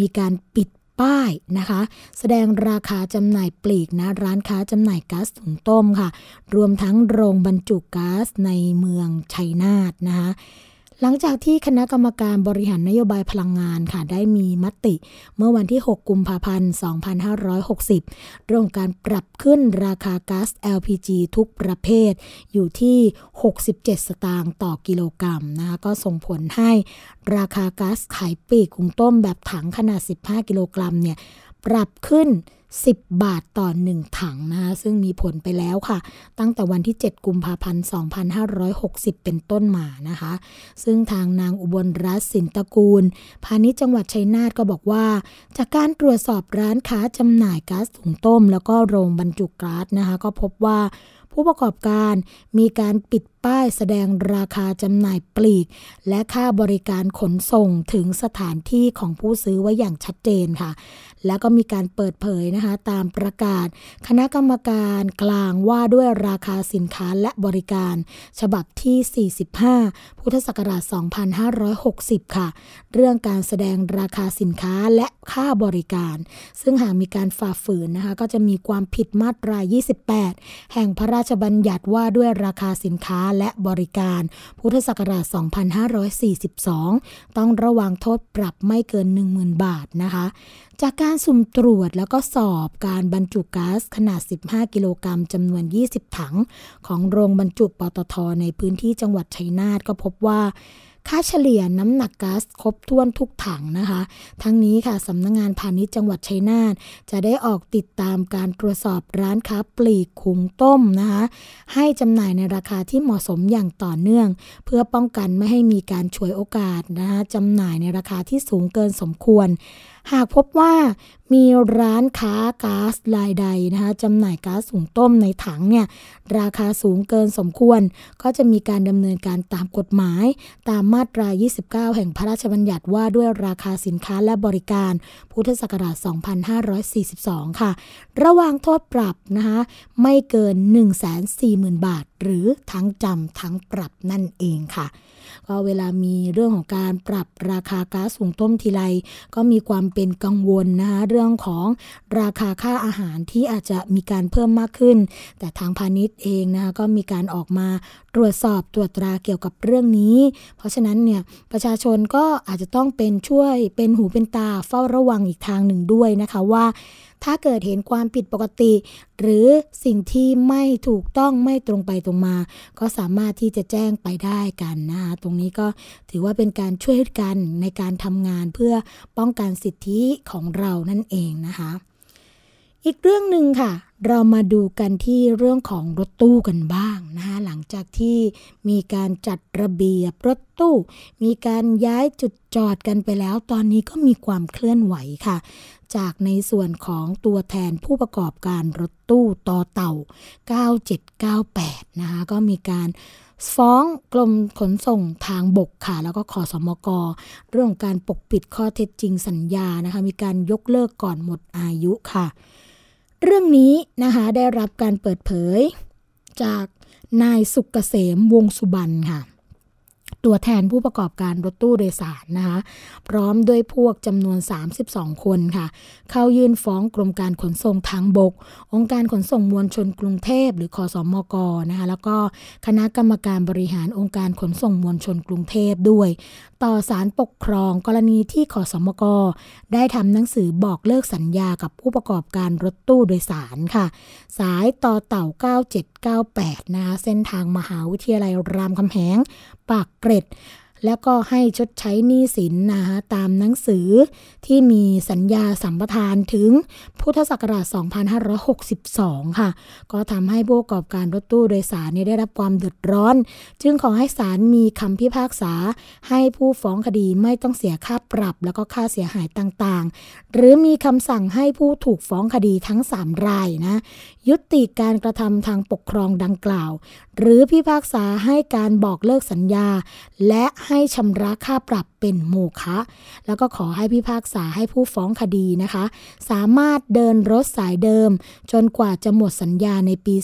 มีการปิด ป้ายนะคะ แสดงราคาจำหน่ายปลีกนะร้านค้าจำหน่ายก๊าซถุงต้มค่ะ รวมทั้งโรงบรรจุก๊าซในเมืองชัยนาทนะคะ หลังจากที่คณะกรรมการบริหารนโยบายพลังงานค่ะได้มีมติ เมื่อวันที่ 6 กุมภาพันธ์ 2560 เรื่องการปรับขึ้นราคาก๊าซ LPG ทุกประเภท อยู่ที่ 67 สตางค์ต่อกิโลกรัมนะคะก็ส่งผลให้ราคาก๊าซขายปีกกุงต้มแบบถังขนาด 15 กิโลกรัมเนี่ยปรับขึ้น 10 บาทต่อ 1 ถังนะคะซึ่งมีผลไปแล้วค่ะ ตั้งแต่วันที่ 7 กุมภาพันธ์ 2560 เป็นต้นมานะคะ ซึ่งทางนางอุบลรัตน์สินตะกูล พาณิชย์จังหวัดชัยนาทก็บอกว่า จากการตรวจสอบร้านค้าจำหน่ายก๊าซถุงต้ม แล้วก็โรงบรรจุก๊าซนะคะ ก็พบว่าผู้ประกอบการมีการปิดป้ายแสดงราคาจำหน่ายปลีก และค่าบริการขนส่งถึงสถานที่ของผู้ซื้อไว้อย่างชัดเจนค่ะ แล้วก็มีการเปิดเผยนะคะตามประกาศ คณะกรรมการกลางว่าด้วยราคาสินค้าและบริการ ฉบับที่ 45 พุทธศักราช 2560 ค่ะ เรื่องการแสดงราคาสินค้าและค่าบริการ ซึ่งหากมีการฝ่าฝืนนะคะก็จะมีความผิดมาตรา 28 แห่งพระราชบัญญัติว่าด้วยราคาสินค้าและบริการ พุทธศักราช 2542 ต้องระวังโทษปรับไม่เกิน 10,000 บาทนะคะ จากการสุ่มตรวจแล้วก็สอบการบรรจุก๊าซขนาด 15 กิโลกรัมจำนวน 20 ถัง ของโรงบรรจุปตทในพื้นที่จังหวัดชัยนาทก็พบว่า ค่าเฉลี่ยน้ำหนักก๊าซครบถ้วนทุกถังนะคะ ทั้งนี้ค่ะสำนักงงานพาณิชย์จังหวัดชัยนาทจะได้ออกติดตามการตรวจสอบร้านค้าปลีกขุงต้มนะคะ ให้จำหน่ายในราคาที่เหมาะสมอย่างต่อเนื่อง เพื่อป้องกันไม่ให้มีการฉวยโอกาสนะคะจำหน่ายในราคาที่สูงเกินสมควรหากพบว่ามีร้านค้าก๊าซรายใดนะคะจำหน่ายก๊าซสูงต้มในถังเนี่ยราคาสูงเกินสมควร ก็จะมีการดำเนินการตามกฎหมาย ตามมาตรา 29 แห่งพระราชบัญญัติว่าด้วยราคาสินค้าและบริการ พุทธศักราช 2542 ค่ะ ระวางโทษปรับนะคะไม่เกิน 140,000 บาท หรือทั้งจำทั้งปรับนั่นเองค่ะ ก็เวลามีเรื่องของการปรับราคาก๊าซสูงต้มทีไรก็มีความเป็นกังวลนะคะเรื่องของราคาค่าอาหารที่อาจจะมีการเพิ่มมากขึ้น แต่ทางพาณิชย์เองนะคะก็มีการออกมาตรวจสอบตรวจตราเกี่ยวกับเรื่องนี้ เพราะฉะนั้นเนี่ยประชาชนก็อาจจะต้องเป็นช่วยเป็นหูเป็นตาเฝ้าระวังอีกทางหนึ่งด้วยนะคะว่า ถ้าเกิดเห็นความผิดปกติ หรือสิ่งที่ไม่ถูกต้องไม่ตรงไปตรงมา ก็สามารถที่จะแจ้งไปได้กันนะคะตรงนี้ก็ถือว่าเป็นการช่วยกันในการทำงานเพื่อป้องกันสิทธิของเรานั่นเองนะคะ อีกเรื่องหนึ่งค่ะ เรามาดูกันที่เรื่องของรถตู้กันบ้างนะคะหลังจากที่มีการจัดระเบียบรถตู้ มีการย้ายจุดจอดกันไปแล้ว ตอนนี้ก็มีความเคลื่อนไหวค่ะ จากในส่วนของตัวแทนผู้ประกอบการรถตู้ต่อเต่า 9798 นะคะก็มีการฟ้องกรมขนส่งทางบกค่ะ แล้วก็ขอสมก เรื่องการปกปิดข้อเท็จจริงสัญญานะคะ มีการยกเลิกก่อนหมดอายุค่ะ เรื่องนี้นะคะได้รับการเปิดเผยจากนายสุกเกษมวงสุบรรณค่ะ ตัวแทนผู้ประกอบการรถตู้โดยสารนะคะพร้อมด้วยพวกจำนวน 32 คนค่ะ เข้ายื่นฟ้องกรมการขนส่งทางบก องค์การขนส่งมวลชนกรุงเทพ หรือคอสอมกนะคะแล้วก็คณะกรรมการบริหารองค์การขนส่งมวลชนกรุงเทพด้วย ต่อสารปกครองกรณีที่ขอสมกได้ทำหนังสือบอกเลิกสัญญากับผู้ประกอบการรถตู้โดยสารค่ะ สายต่อเต่า98 นะคะเส้นทางมหาวิทยาลัยรามคำแหง ปากเกร็ด แล้วก็ให้ชดใช้หนี้สินนะคะตามหนังสือที่มีสัญญาสัมปทานถึงพุทธศักราช 2562 ค่ะ ก็ทำให้ผู้ประกอบการรถตู้โดยสารได้รับความเดือดร้อน จึงขอให้ศาลมีคำพิพากษา ให้ผู้ฟ้องคดีไม่ต้องเสียค่าปรับ แล้วก็ค่าเสียหายต่างๆ หรือมีคำสั่งให้ผู้ถูกฟ้องคดีทั้ง 3 รายนะ ยุติการกระทำทางปกครองดังกล่าว หรือพิพากษาให้การบอกเลิกสัญญา และให้ชำระค่าปรับเป็นโมฆะแล้วก็ขอให้พิพากษาให้ผู้ฟ้องคดีนะคะ สามารถเดินรถสายเดิม จนกว่าจะหมดสัญญาในปี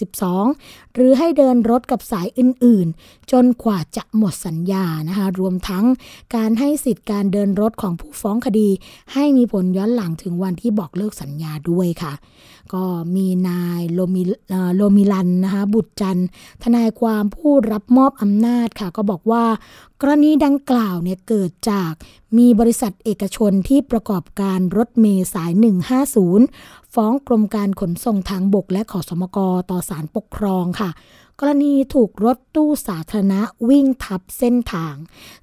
2562 หรือให้เดินรถกับสายอื่นๆ จนกว่าจะหมดสัญญานะคะ รวมทั้งการให้สิทธิ์การเดินรถของผู้ฟ้องคดี ให้มีผลย้อนหลังถึงวันที่บอกเลิกสัญญาด้วยค่ะ ก็มีนายโลมิโลมิลันนะคะบุตรจันทนายความผู้รับมอบอำนาจค่ะ ก็บอกว่ากรณีดังงกล่าวเนี่ยเกิดจากมีบริษัทเอกชนที่ประกอบการรถเมย์สาย 150 ฟ้องกรมการขนส่งทางบกและขอสมกต่อศาลปกครองค่ะ กรณีถูกรถตู้สาธารณะวิ่งทับเส้นทาง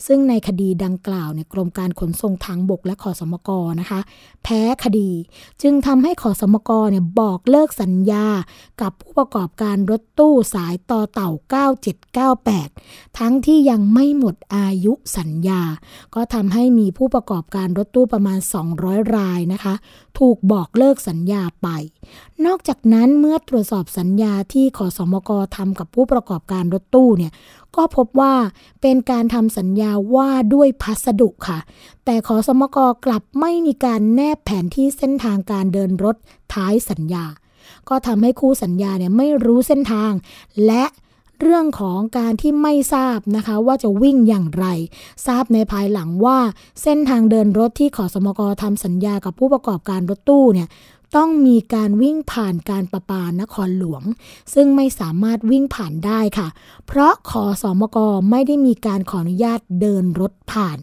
ซึ่งในคดีดังกล่าวเนี่ยกรมการขนส่งทางบกและขอสมกนะคะ แพ้คดี จึงทำให้ขอสมกเนี่ยบอกเลิกสัญญา กับผู้ประกอบการรถตู้สายต่อเต่า 9798 ทั้งที่ยังไม่หมดอายุสัญญา ก็ทำให้มีผู้ประกอบการรถตู้ประมาณ 200 รายนะคะ ถูกบอกเลิกสัญญาไป นอกจากนั้นเมื่อตรวจสอบสัญญาที่ขอสมกทำกับผู้ประกอบการรถตู้เนี่ยก็พบว่าเป็นการทำสัญญาว่าด้วยพัสดุค่ะ แต่ขอสมกกลับไม่มีการแนบแผนที่เส้นทางการเดินรถท้ายสัญญา ก็ทำให้คู่สัญญาเนี่ยไม่รู้เส้นทาง และเรื่องของการที่ไม่ทราบนะคะ ว่าจะวิ่งอย่างไร ทราบในภายหลังว่า เส้นทางเดินรถที่ขอสมกทำสัญญากับผู้ประกอบการรถตู้เนี่ย ต้องมีการวิ่งผ่านการประปานครหลวง ซึ่งไม่สามารถวิ่งผ่านได้ค่ะ เพราะขอสอมกไม่ได้มีการขออนุญาตเดินรถผ่าน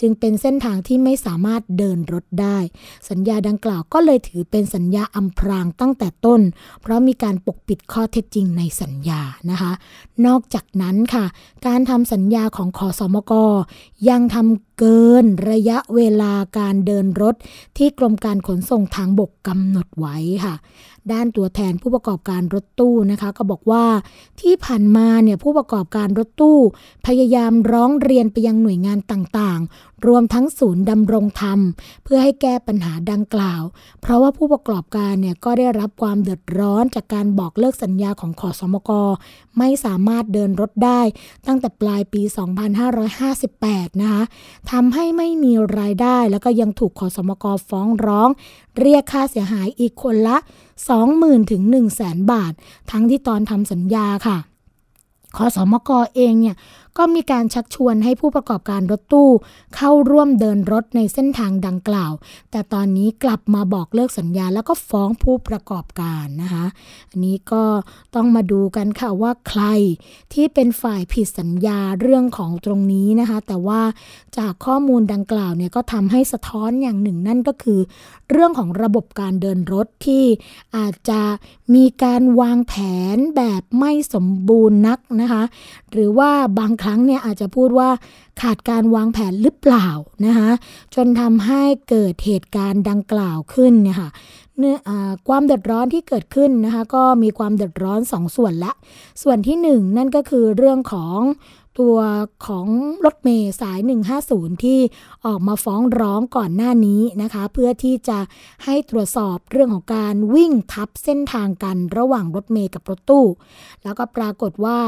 จึงเป็นเส้นทางที่ไม่สามารถเดินรถได้ สัญญาดังกล่าวก็เลยถือเป็นสัญญาอำพรางตั้งแต่ต้น เพราะมีการปกปิดข้อเท็จจริงในสัญญานะคะ นอกจากนั้นค่ะ การทำสัญญาของขอสอมกยังทำ เกินระยะเวลาการเดินรถที่กรมการขนส่งทางบกกำหนดไว้ค่ะ ด้านตัวแทนผู้ประกอบการรถตู้นะคะก็บอกว่าที่ผ่านมาเนี่ยผู้ประกอบการรถตู้ พยายามร้องเรียนไปยังหน่วยงานต่างๆ รวมทั้งศูนย์ดำรงธรรม เพื่อให้แก้ปัญหาดังกล่าว เพราะว่าผู้ประกอบการเนี่ยก็ได้รับความเดือดร้อนจากการบอกเลิกสัญญาของขอสมก ไม่สามารถเดินรถได้ตั้งแต่ปลายปี 2558 นะคะทำให้ไม่มีรายได้แล้วก็ยังถูกขอสมกฟ้องร้อง เรียกค่าเสียหายอีกคนละ 20,000ถึง1 0 0 0 0แบาท ทั้งที่ตอนทำสัญญาค่ะขอสมกเองเนี่ย ก็มีการชักชวนให้ผู้ประกอบการรถตู้เข้าร่วมเดินรถในเส้นทางดังกล่าว แต่ตอนนี้กลับมาบอกเลิกสัญญาแล้วก็ฟ้องผู้ประกอบการนะคะอันนี้ก็ต้องมาดูกันค่ะว่าใครที่เป็นฝ่ายผิดสัญญาเรื่องของตรงนี้นะคะ แต่ว่าจากข้อมูลดังกล่าวเนี่ยก็ทำให้สะท้อนอย่างหนึ่งนั่นก็คือ เรื่องของระบบการเดินรถที่อาจจะมีการวางแผนแบบไม่สมบูรณ์นักนะคะหรือว่าบางครั้งเนี่ยอาจจะพูดว่าขาดการวางแผนหรือเปล่านะคะจนทำให้เกิดเหตุการณ์ดังกล่าวขึ้นเนี่ยค่ะเนื้อความเดือดร้อนที่เกิดขึ้นนะคะก็มีความเดือดร้อนสองส่วนละ ส่วนที่หนึ่งนั่นก็คือเรื่องของ ตัวของรถเมย์สาย 150 ที่ออกมาฟ้องร้องก่อนหน้านี้นะคะ เพื่อที่จะให้ตรวจสอบเรื่องของการวิ่งทับเส้นทางกันระหว่างรถเมย์กับรถตู้ แล้วก็ปรากฏว่า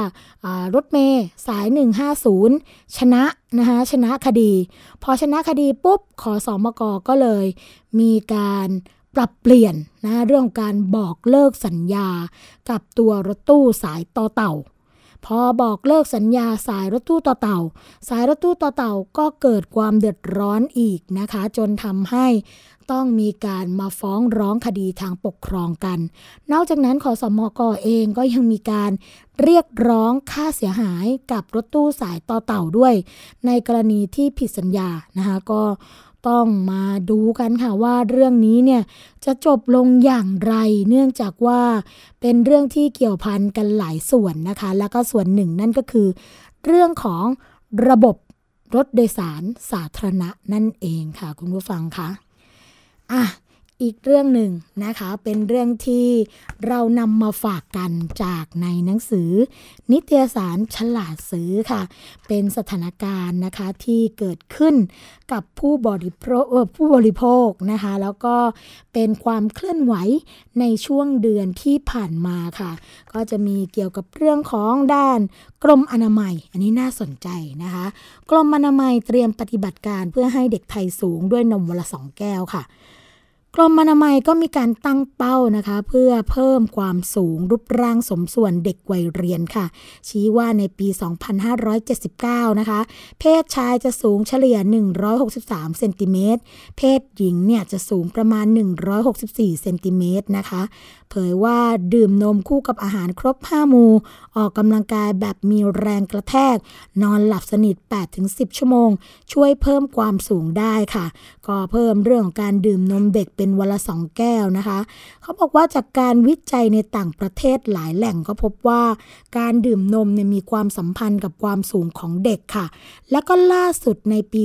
รถเมย์สาย 150 ชนะนะคะชนะคดี พอชนะคดีปุ๊บขอสอมกก็เลยมีการปรับเปลี่ยนนะเรื่องการบอกเลิกสัญญากับตัวรถตู้สายต่อเต่า พอบอกเลิกสัญญาสายรถตู้ต่อเต่า สายรถตู้ต่อเต่าก็เกิดความเดือดร้อนอีกนะคะ จนทำให้ต้องมีการมาฟ้องร้องคดีทางปกครองกัน นอกจากนั้นขอสมกเองก็ยังมีการเรียกร้องค่าเสียหายกับรถตู้สายต่อเต่าด้วย ในกรณีที่ผิดสัญญานะคะก็ ต้องมาดูกันค่ะว่าเรื่องนี้เนี่ยจะจบลงอย่างไร เนื่องจากว่าเป็นเรื่องที่เกี่ยวพันกันหลายส่วนนะคะ แล้วก็ส่วนหนึ่งนั่นก็คือ เรื่องของระบบรถโดยสารสาธารณะนั่นเองค่ะ คุณผู้ฟังคะอะ อีกเรื่องหนึ่งนะคะ เป็นเรื่องที่เรานำมาฝากกันจากในหนังสือ นิตยสารฉลาดซื้อค่ะ เป็นสถานการณ์นะคะที่เกิดขึ้นกับผู้บริโภคผู้บริโภคนะคะ แล้วก็เป็นความเคลื่อนไหวในช่วงเดือนที่ผ่านมาค่ะ ก็จะมีเกี่ยวกับเรื่องของด้านกรมอนามัย อันนี้น่าสนใจนะคะ กรมอนามัยเตรียมปฏิบัติการเพื่อให้เด็กไทยสูงด้วยนมวันละสองแก้วค่ะ กรมอนามัยก็มีการตั้งเป้านะคะ เพื่อเพิ่มความสูงรูปร่างสมส่วนเด็กวัยเรียนค่ะ ชี้ว่าในปี 2579 นะคะ เพศชายจะสูงเฉลี่ย 163 เซนติเมตร เพศหญิงเนี่ยจะสูงประมาณ 164 เซนติเมตรนะคะ เผยว่าดื่มนมคู่กับอาหารครบ 5 หมู่ออกกำลังกายแบบมีแรงกระแทก นอนหลับสนิท 8-10 ชั่วโมง ช่วยเพิ่มความสูงได้ค่ะ ก็เพิ่มเรื่องของการดื่มนมเด็กเป็นวันละสองแก้วนะคะ เขาบอกว่าจากการวิจัยในต่างประเทศหลายแหล่งก็พบว่า การดื่มนมเนี่ยมีความสัมพันธ์กับความสูงของเด็กค่ะ และก็ล่าสุดในปี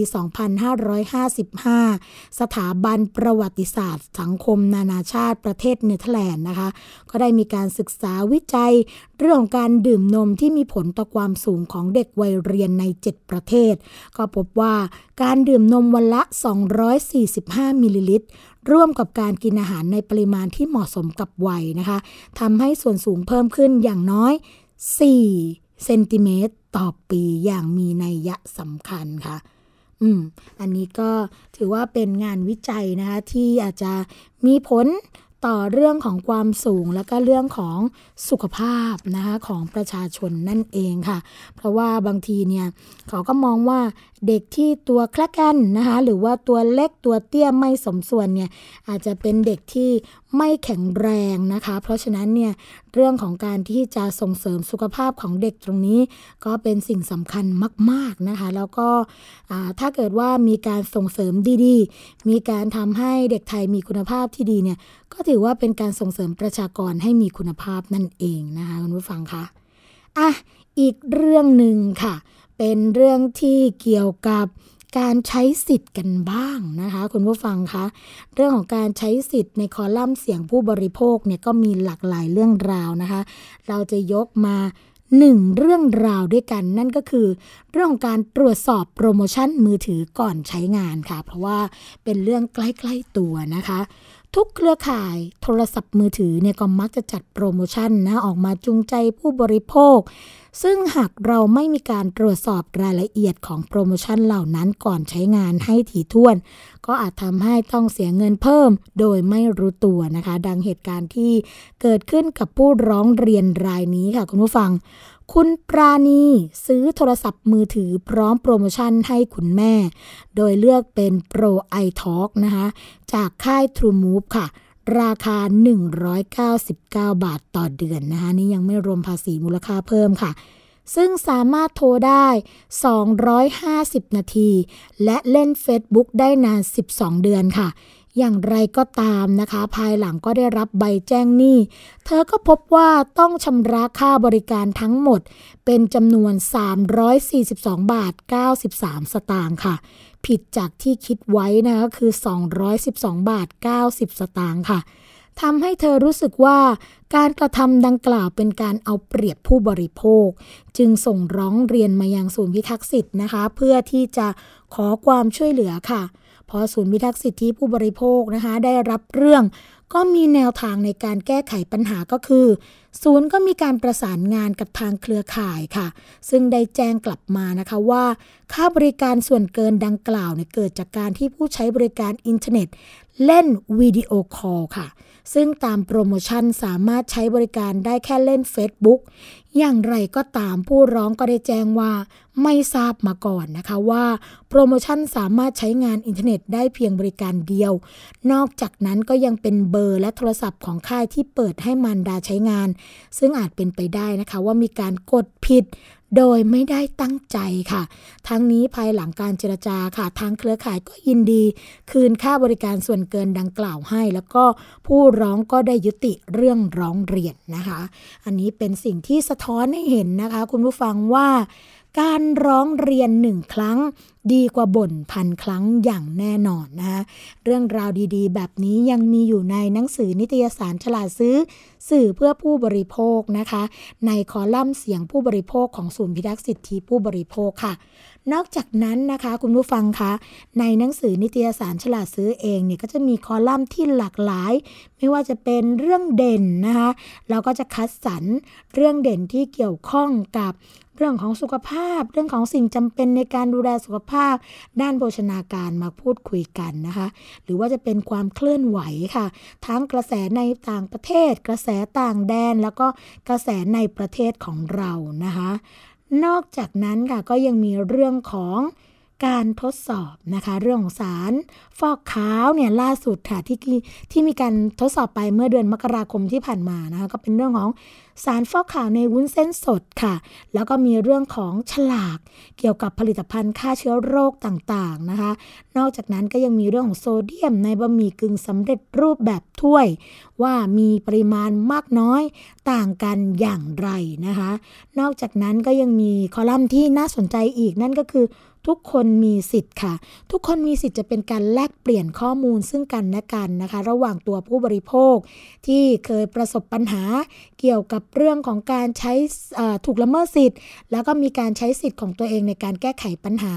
2555 สถาบันประวัติศาสตร์ สังคมนานาชาติประเทศเนเธอร์แลนด์นะคะ ก็ได้มีการศึกษาวิจัยเรื่องการดื่มนมที่มีผลต่อความสูงของเด็กวัยเรียนใน 7 ประเทศ ก็พบว่าการดื่มนมวันละ 245 มิลลิลิตร ร่วมกับการกินอาหารในปริมาณที่เหมาะสมกับวัยนะคะทำให้ส่วนสูงเพิ่มขึ้นอย่างน้อย 4 เซนติเมตรต่อปีอย่างมีนัยยะสำคัญค่ะอืม อันนี้ก็ถือว่าเป็นงานวิจัยนะคะที่อาจจะมีผล ต่อเรื่องของความสูงและก็เรื่องของสุขภาพนะคะของประชาชนนั่นเองค่ะ เพราะว่าบางทีเนี่ยเขาก็มองว่าเด็กที่ตัวคละกันนะคะหรือว่าตัวเล็กตัวเตี้ยไม่สมส่วนเนี่ยอาจจะเป็นเด็กที่ไม่แข็งแรงนะคะ เพราะฉะนั้นเนี่ย เรื่องของการที่จะส่งเสริมสุขภาพของเด็กตรงนี้ ก็เป็นสิ่งสำคัญมาก ๆนะคะ แล้วก็ถ้าเกิดว่ามีการส่งเสริมดีๆ มีการทำให้เด็กไทยมีคุณภาพที่ดีเนี่ยก็ถือว่าเป็นการส่งเสริมประชากรให้มีคุณภาพนั่นเองนะคะคุณผู้ฟังคะอะอีกเรื่องหนึ่งค่ะ เป็นเรื่องที่เกี่ยวกับ การใช้สิทธิ์กันบ้างนะคะ คุณผู้ฟังคะเรื่องของการใช้สิทธิ์ในคอลัมน์เสียงผู้บริโภคเนี่ยก็มีหลากหลายเรื่องราวนะคะ เราจะยกมาหนึ่งเรื่องราวด้วยกันนั่นก็คือ เรื่องของการตรวจสอบโปรโมชั่นมือถือก่อนใช้งานค่ะ เพราะว่าเป็นเรื่องใกล้ ๆ ตัวนะคะ ทุกเครือข่ายโทรศัพท์มือถือเนี่ยก็มักจะจัดโปรโมชั่นนะออกมาจูงใจผู้บริโภค ซึ่งหากเราไม่มีการตรวจสอบรายละเอียดของโปรโมชั่นเหล่านั้นก่อนใช้งานให้ถี่ถ้วน ก็อาจทำให้ต้องเสียเงินเพิ่มโดยไม่รู้ตัวนะคะ ดังเหตุการณ์ที่เกิดขึ้นกับผู้ร้องเรียนรายนี้ค่ะคุณผู้ฟัง คุณปราณีซื้อโทรศัพท์มือถือพร้อมโปรโมชั่นให้คุณแม่ โดยเลือกเป็น Pro iTalk นะคะ จากค่าย True Move ค่ะ ราคา 199 บาทต่อเดือนนะคะนี่ยังไม่รวมภาษีมูลค่าเพิ่มค่ะ ซึ่งสามารถโทรได้ 250 นาที และเล่น Facebook ได้นาน 12 เดือนค่ะ อย่างไรก็ตามนะคะ ภายหลังก็ได้รับใบแจ้งหนี้ เธอก็พบว่าต้องชำระค่าบริการทั้งหมด เป็นจำนวน 342 บาท 93 สตางค์ค่ะ ผิดจากที่คิดไว้นะคะคือ 212 บาท 90 สตางค์ค่ะทำให้เธอรู้สึกว่าการกระทำดังกล่าวเป็นการเอาเปรียบผู้บริโภค จึงส่งร้องเรียนมายังศูนย์พิทักษ์สิทธิ์นะคะ เพื่อที่จะขอความช่วยเหลือค่ะ พอศูนย์พิทักษ์สิทธิผู้บริโภคนะคะ ได้รับเรื่อง ก็มีแนวทางในการแก้ไขปัญหาก็คือ ศูนย์ก็มีการประสานงานกับทางเครือข่ายค่ะ ซึ่งได้แจ้งกลับมานะคะว่า ค่าบริการส่วนเกินดังกล่าวเนี่ยเกิดจากการที่ผู้ใช้บริการอินเทอร์เน็ต เล่น video call ค่ะซึ่งตามโปรโมชั่นสามารถใช้บริการได้แค่เล่น Facebook อย่างไรก็ตามผู้ร้องก็ได้แจ้งว่าไม่ทราบมาก่อนนะคะว่าโปรโมชั่นสามารถใช้งานอินเทอร์เน็ตได้เพียงบริการเดียว นอกจากนั้นก็ยังเป็นเบอร์และโทรศัพท์ของค่ายที่เปิดให้มารดาใช้งาน ซึ่งอาจเป็นไปได้นะคะว่ามีการกดผิด โดยไม่ได้ตั้งใจค่ะ ทั้งนี้ภายหลังการเจรจาค่ะทางเครือข่ายก็ยินดี คืนค่าบริการส่วนเกินดังกล่าวให้ แล้วก็ผู้ร้องก็ได้ยุติเรื่องร้องเรียนนะคะ อันนี้เป็นสิ่งที่สะท้อนให้เห็นนะคะ คุณผู้ฟังว่า การร้องเรียนหนึ่งครั้ง ดีกว่าบ่นพันครั้งอย่างแน่นอนนะคะเรื่องราวดีๆ แบบนี้ยังมีอยู่ในหนังสือนิตยสารฉลาดซื้อ สื่อเพื่อผู้บริโภคนะคะ ในคอลัมน์เสียงผู้บริโภคของศูนย์พิทักษ์สิทธิผู้บริโภคค่ะ นอกจากนั้นนะคะ คุณผู้ฟังคะในหนังสือนิตยสารฉลาดซื้อเองเนี่ยก็จะมีคอลัมน์ที่หลากหลาย ไม่ว่าจะเป็นเรื่องเด่นนะคะเราก็จะคัดสรรเรื่องเด่นที่เกี่ยวข้องกับ เรื่องของสุขภาพ เรื่องของสิ่งจำเป็นในการดูแลสุขภาพ ด้านโภชนาการมาพูดคุยกันนะคะ หรือว่าจะเป็นความเคลื่อนไหวค่ะ ทั้งกระแสในต่างประเทศ กระแสต่างแดน แล้วก็กระแสในประเทศของเรานะคะ นอกจากนั้นค่ะก็ยังมีเรื่องของ การทดสอบนะคะ เรื่องของสารฟอกขาวเนี่ยล่าสุดค่ะที่ที่มีการทดสอบไปเมื่อเดือนมกราคมที่ผ่านมานะคะก็เป็นเรื่องของสารฟอกขาวในวุ้นเส้นสดค่ะ แล้วก็มีเรื่องของฉลากเกี่ยวกับผลิตภัณฑ์ฆ่าเชื้อโรคต่างๆนะคะ นอกจากนั้นก็ยังมีเรื่องของโซเดียมในบะหมี่กึ่งสำเร็จรูปแบบถ้วย ว่ามีปริมาณมากน้อยต่างกันอย่างไรนะคะ นอกจากนั้นก็ยังมีคอลัมน์ที่น่าสนใจอีกนั่นก็คือ ทุกคนมีสิทธิ์ค่ะ ทุกคนมีสิทธิ์จะเป็นการแลกเปลี่ยนข้อมูลซึ่งกันและกันนะคะ ระหว่างตัวผู้บริโภค ที่เคยประสบปัญหาเกี่ยวกับเรื่องของการใช้ถูกละเมิดสิทธิ์ แล้วก็มีการใช้สิทธิ์ของตัวเองในการแก้ไขปัญหา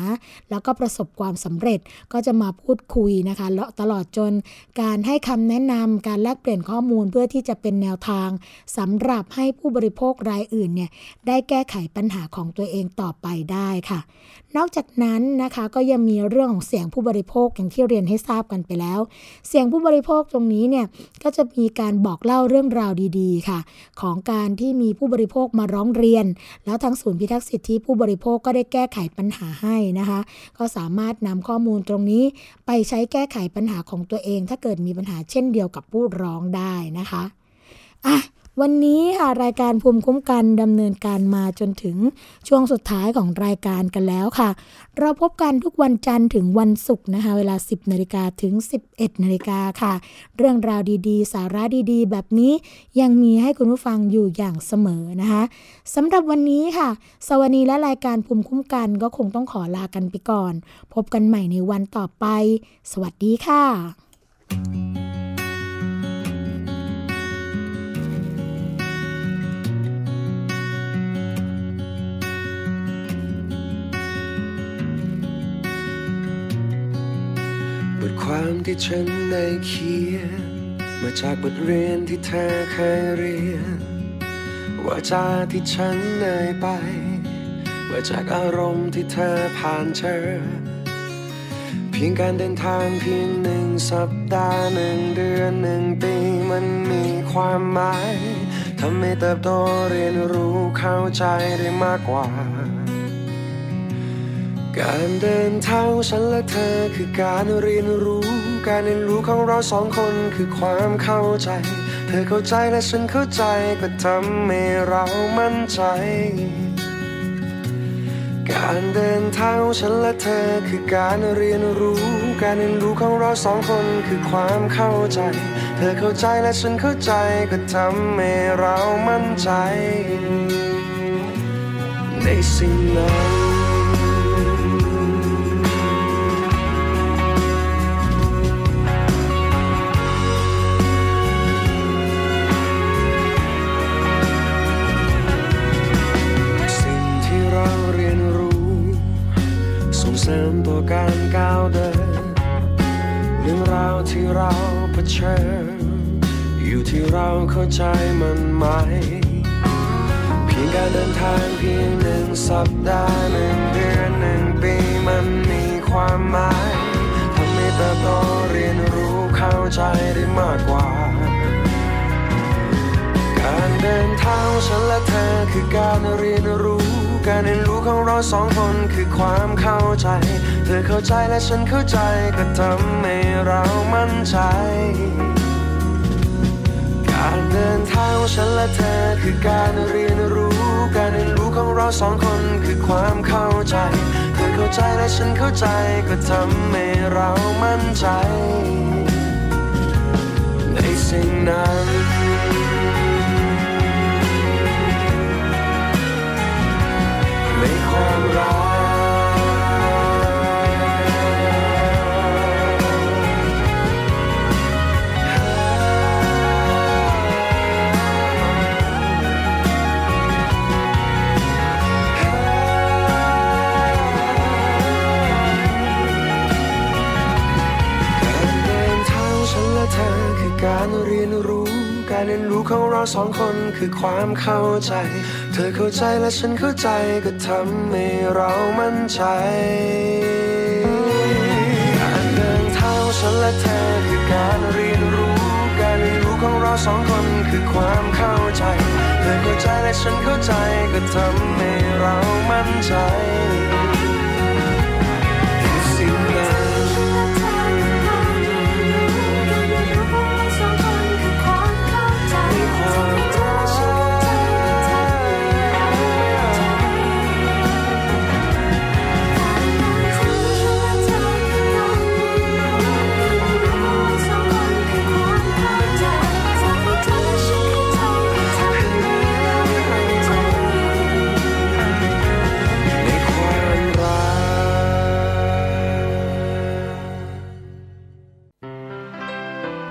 แล้วก็ประสบความสำเร็จก็จะมาพูดคุยนะคะตลอดจนการให้คำแนะนำการแลกเปลี่ยนข้อมูลเพื่อที่จะเป็นแนวทางสำหรับให้ผู้บริโภครายอื่นเนี่ยได้แก้ไขปัญหาของตัวเองต่อไปได้ค่ะนอกจากนั้นนะคะก็ยังมีเรื่องของเสียงผู้บริโภคอย่างที่เรียนให้ทราบกันไปแล้ว เสียงผู้บริโภคตรงนี้เนี่ยก็จะมีการบอกเล่าเรื่องราวดีๆ ค่ะ ของการที่มีผู้บริโภคมาร้องเรียน แล้วทางศูนย์พิทักษ์สิทธิผู้บริโภคก็ได้แก้ไขปัญหาให้นะคะ ก็สามารถนำข้อมูลตรงนี้ ไปใช้แก้ไขปัญหาของตัวเอง ถ้าเกิดมีปัญหาเช่นเดียวกับผู้ร้องได้นะคะอะ วันนี้ค่ะรายการภูมิคุ้มกันดำเนินการมาจนถึงช่วงสุดท้ายของรายการกันแล้วค่ะ เราพบกันทุกวันจันทร์ถึงวันศุกร์นะคะ เวลา 10นาฬิกาถึง 11นาฬิกาค่ะ เรื่องราวดีๆ สาระดีๆ แบบนี้ยังมีให้คุณผู้ฟังอยู่อย่างเสมอนะคะสำหรับวันนี้ค่ะ สวัสดีและรายการภูมิคุ้มกันก็คงต้องขอลากันไปก่อน พบกันใหม่ในวันต่อไป สวัสดีค่ะบท ความที่ฉันได้เขียน มาจากบทเรียนที่เธอเคยเรียน ว่าจาที่ฉันเอ่ยไปว่าจากอารมณ์ที่เธอผ่านเจอเพียงการเดินทางเพียงหนึ่งสัปดาห์หนึ่งเดือนหนึ่งปีมันมีความหมายทำให้เติบโตเรียนรู้เข้าใจได้มากกว่า การเดินทางของฉันและเธอคือการเรียนรู้ การเรียนรู้ของเราสองคนคือความเข้าใจ เธอเข้าใจและฉันเข้าใจก็ทำให้เรามั่นใจ การเดินทางของฉันและเธอคือการเรียนรู้ การเรียนรู้ของเราสองคนคือความเข้าใจ เธอเข้าใจและฉันเข้าใจก็ทำให้เรามั่นใจ ในสิ่งนั้น ที่เราเผชิญ อยู่ที่เราเข้าใจมันไหม เพียงการเดินทางเพียงหนึ่งสัปดาห์หนึ่งเดือนหนึ่งปีมันมีความหมายทำให้เติบโตเรียนรู้เข้าใจได้มากกว่า การเดินทางของฉันและเธอคือการเรียนรู้ การเรียนรู้ของเราสองคนคือความเข้าใจ เธอเข้าใจและฉันเข้าใจก็ทำให้เรามั่นใจ การเดินทางของฉันและเธอคือการเรียนรู้ การเรียนรู้ของเราสองคนคือความเข้าใจ เธอเข้าใจและฉันเข้าใจก็ทำให้เรามั่นใจ ในสิ่งนั้น สองคนคือความเข้าใจ เธอเข้าใจและฉันเข้าใจก็ทำให้เรามั่นใจการเดินเท้าฉันและเธอคือการเรียนรู้ การเรียนรู้ของเราสองคนคือความเข้าใจ เธอเข้าใจและฉันเข้าใจก็ทำให้เรามั่นใจ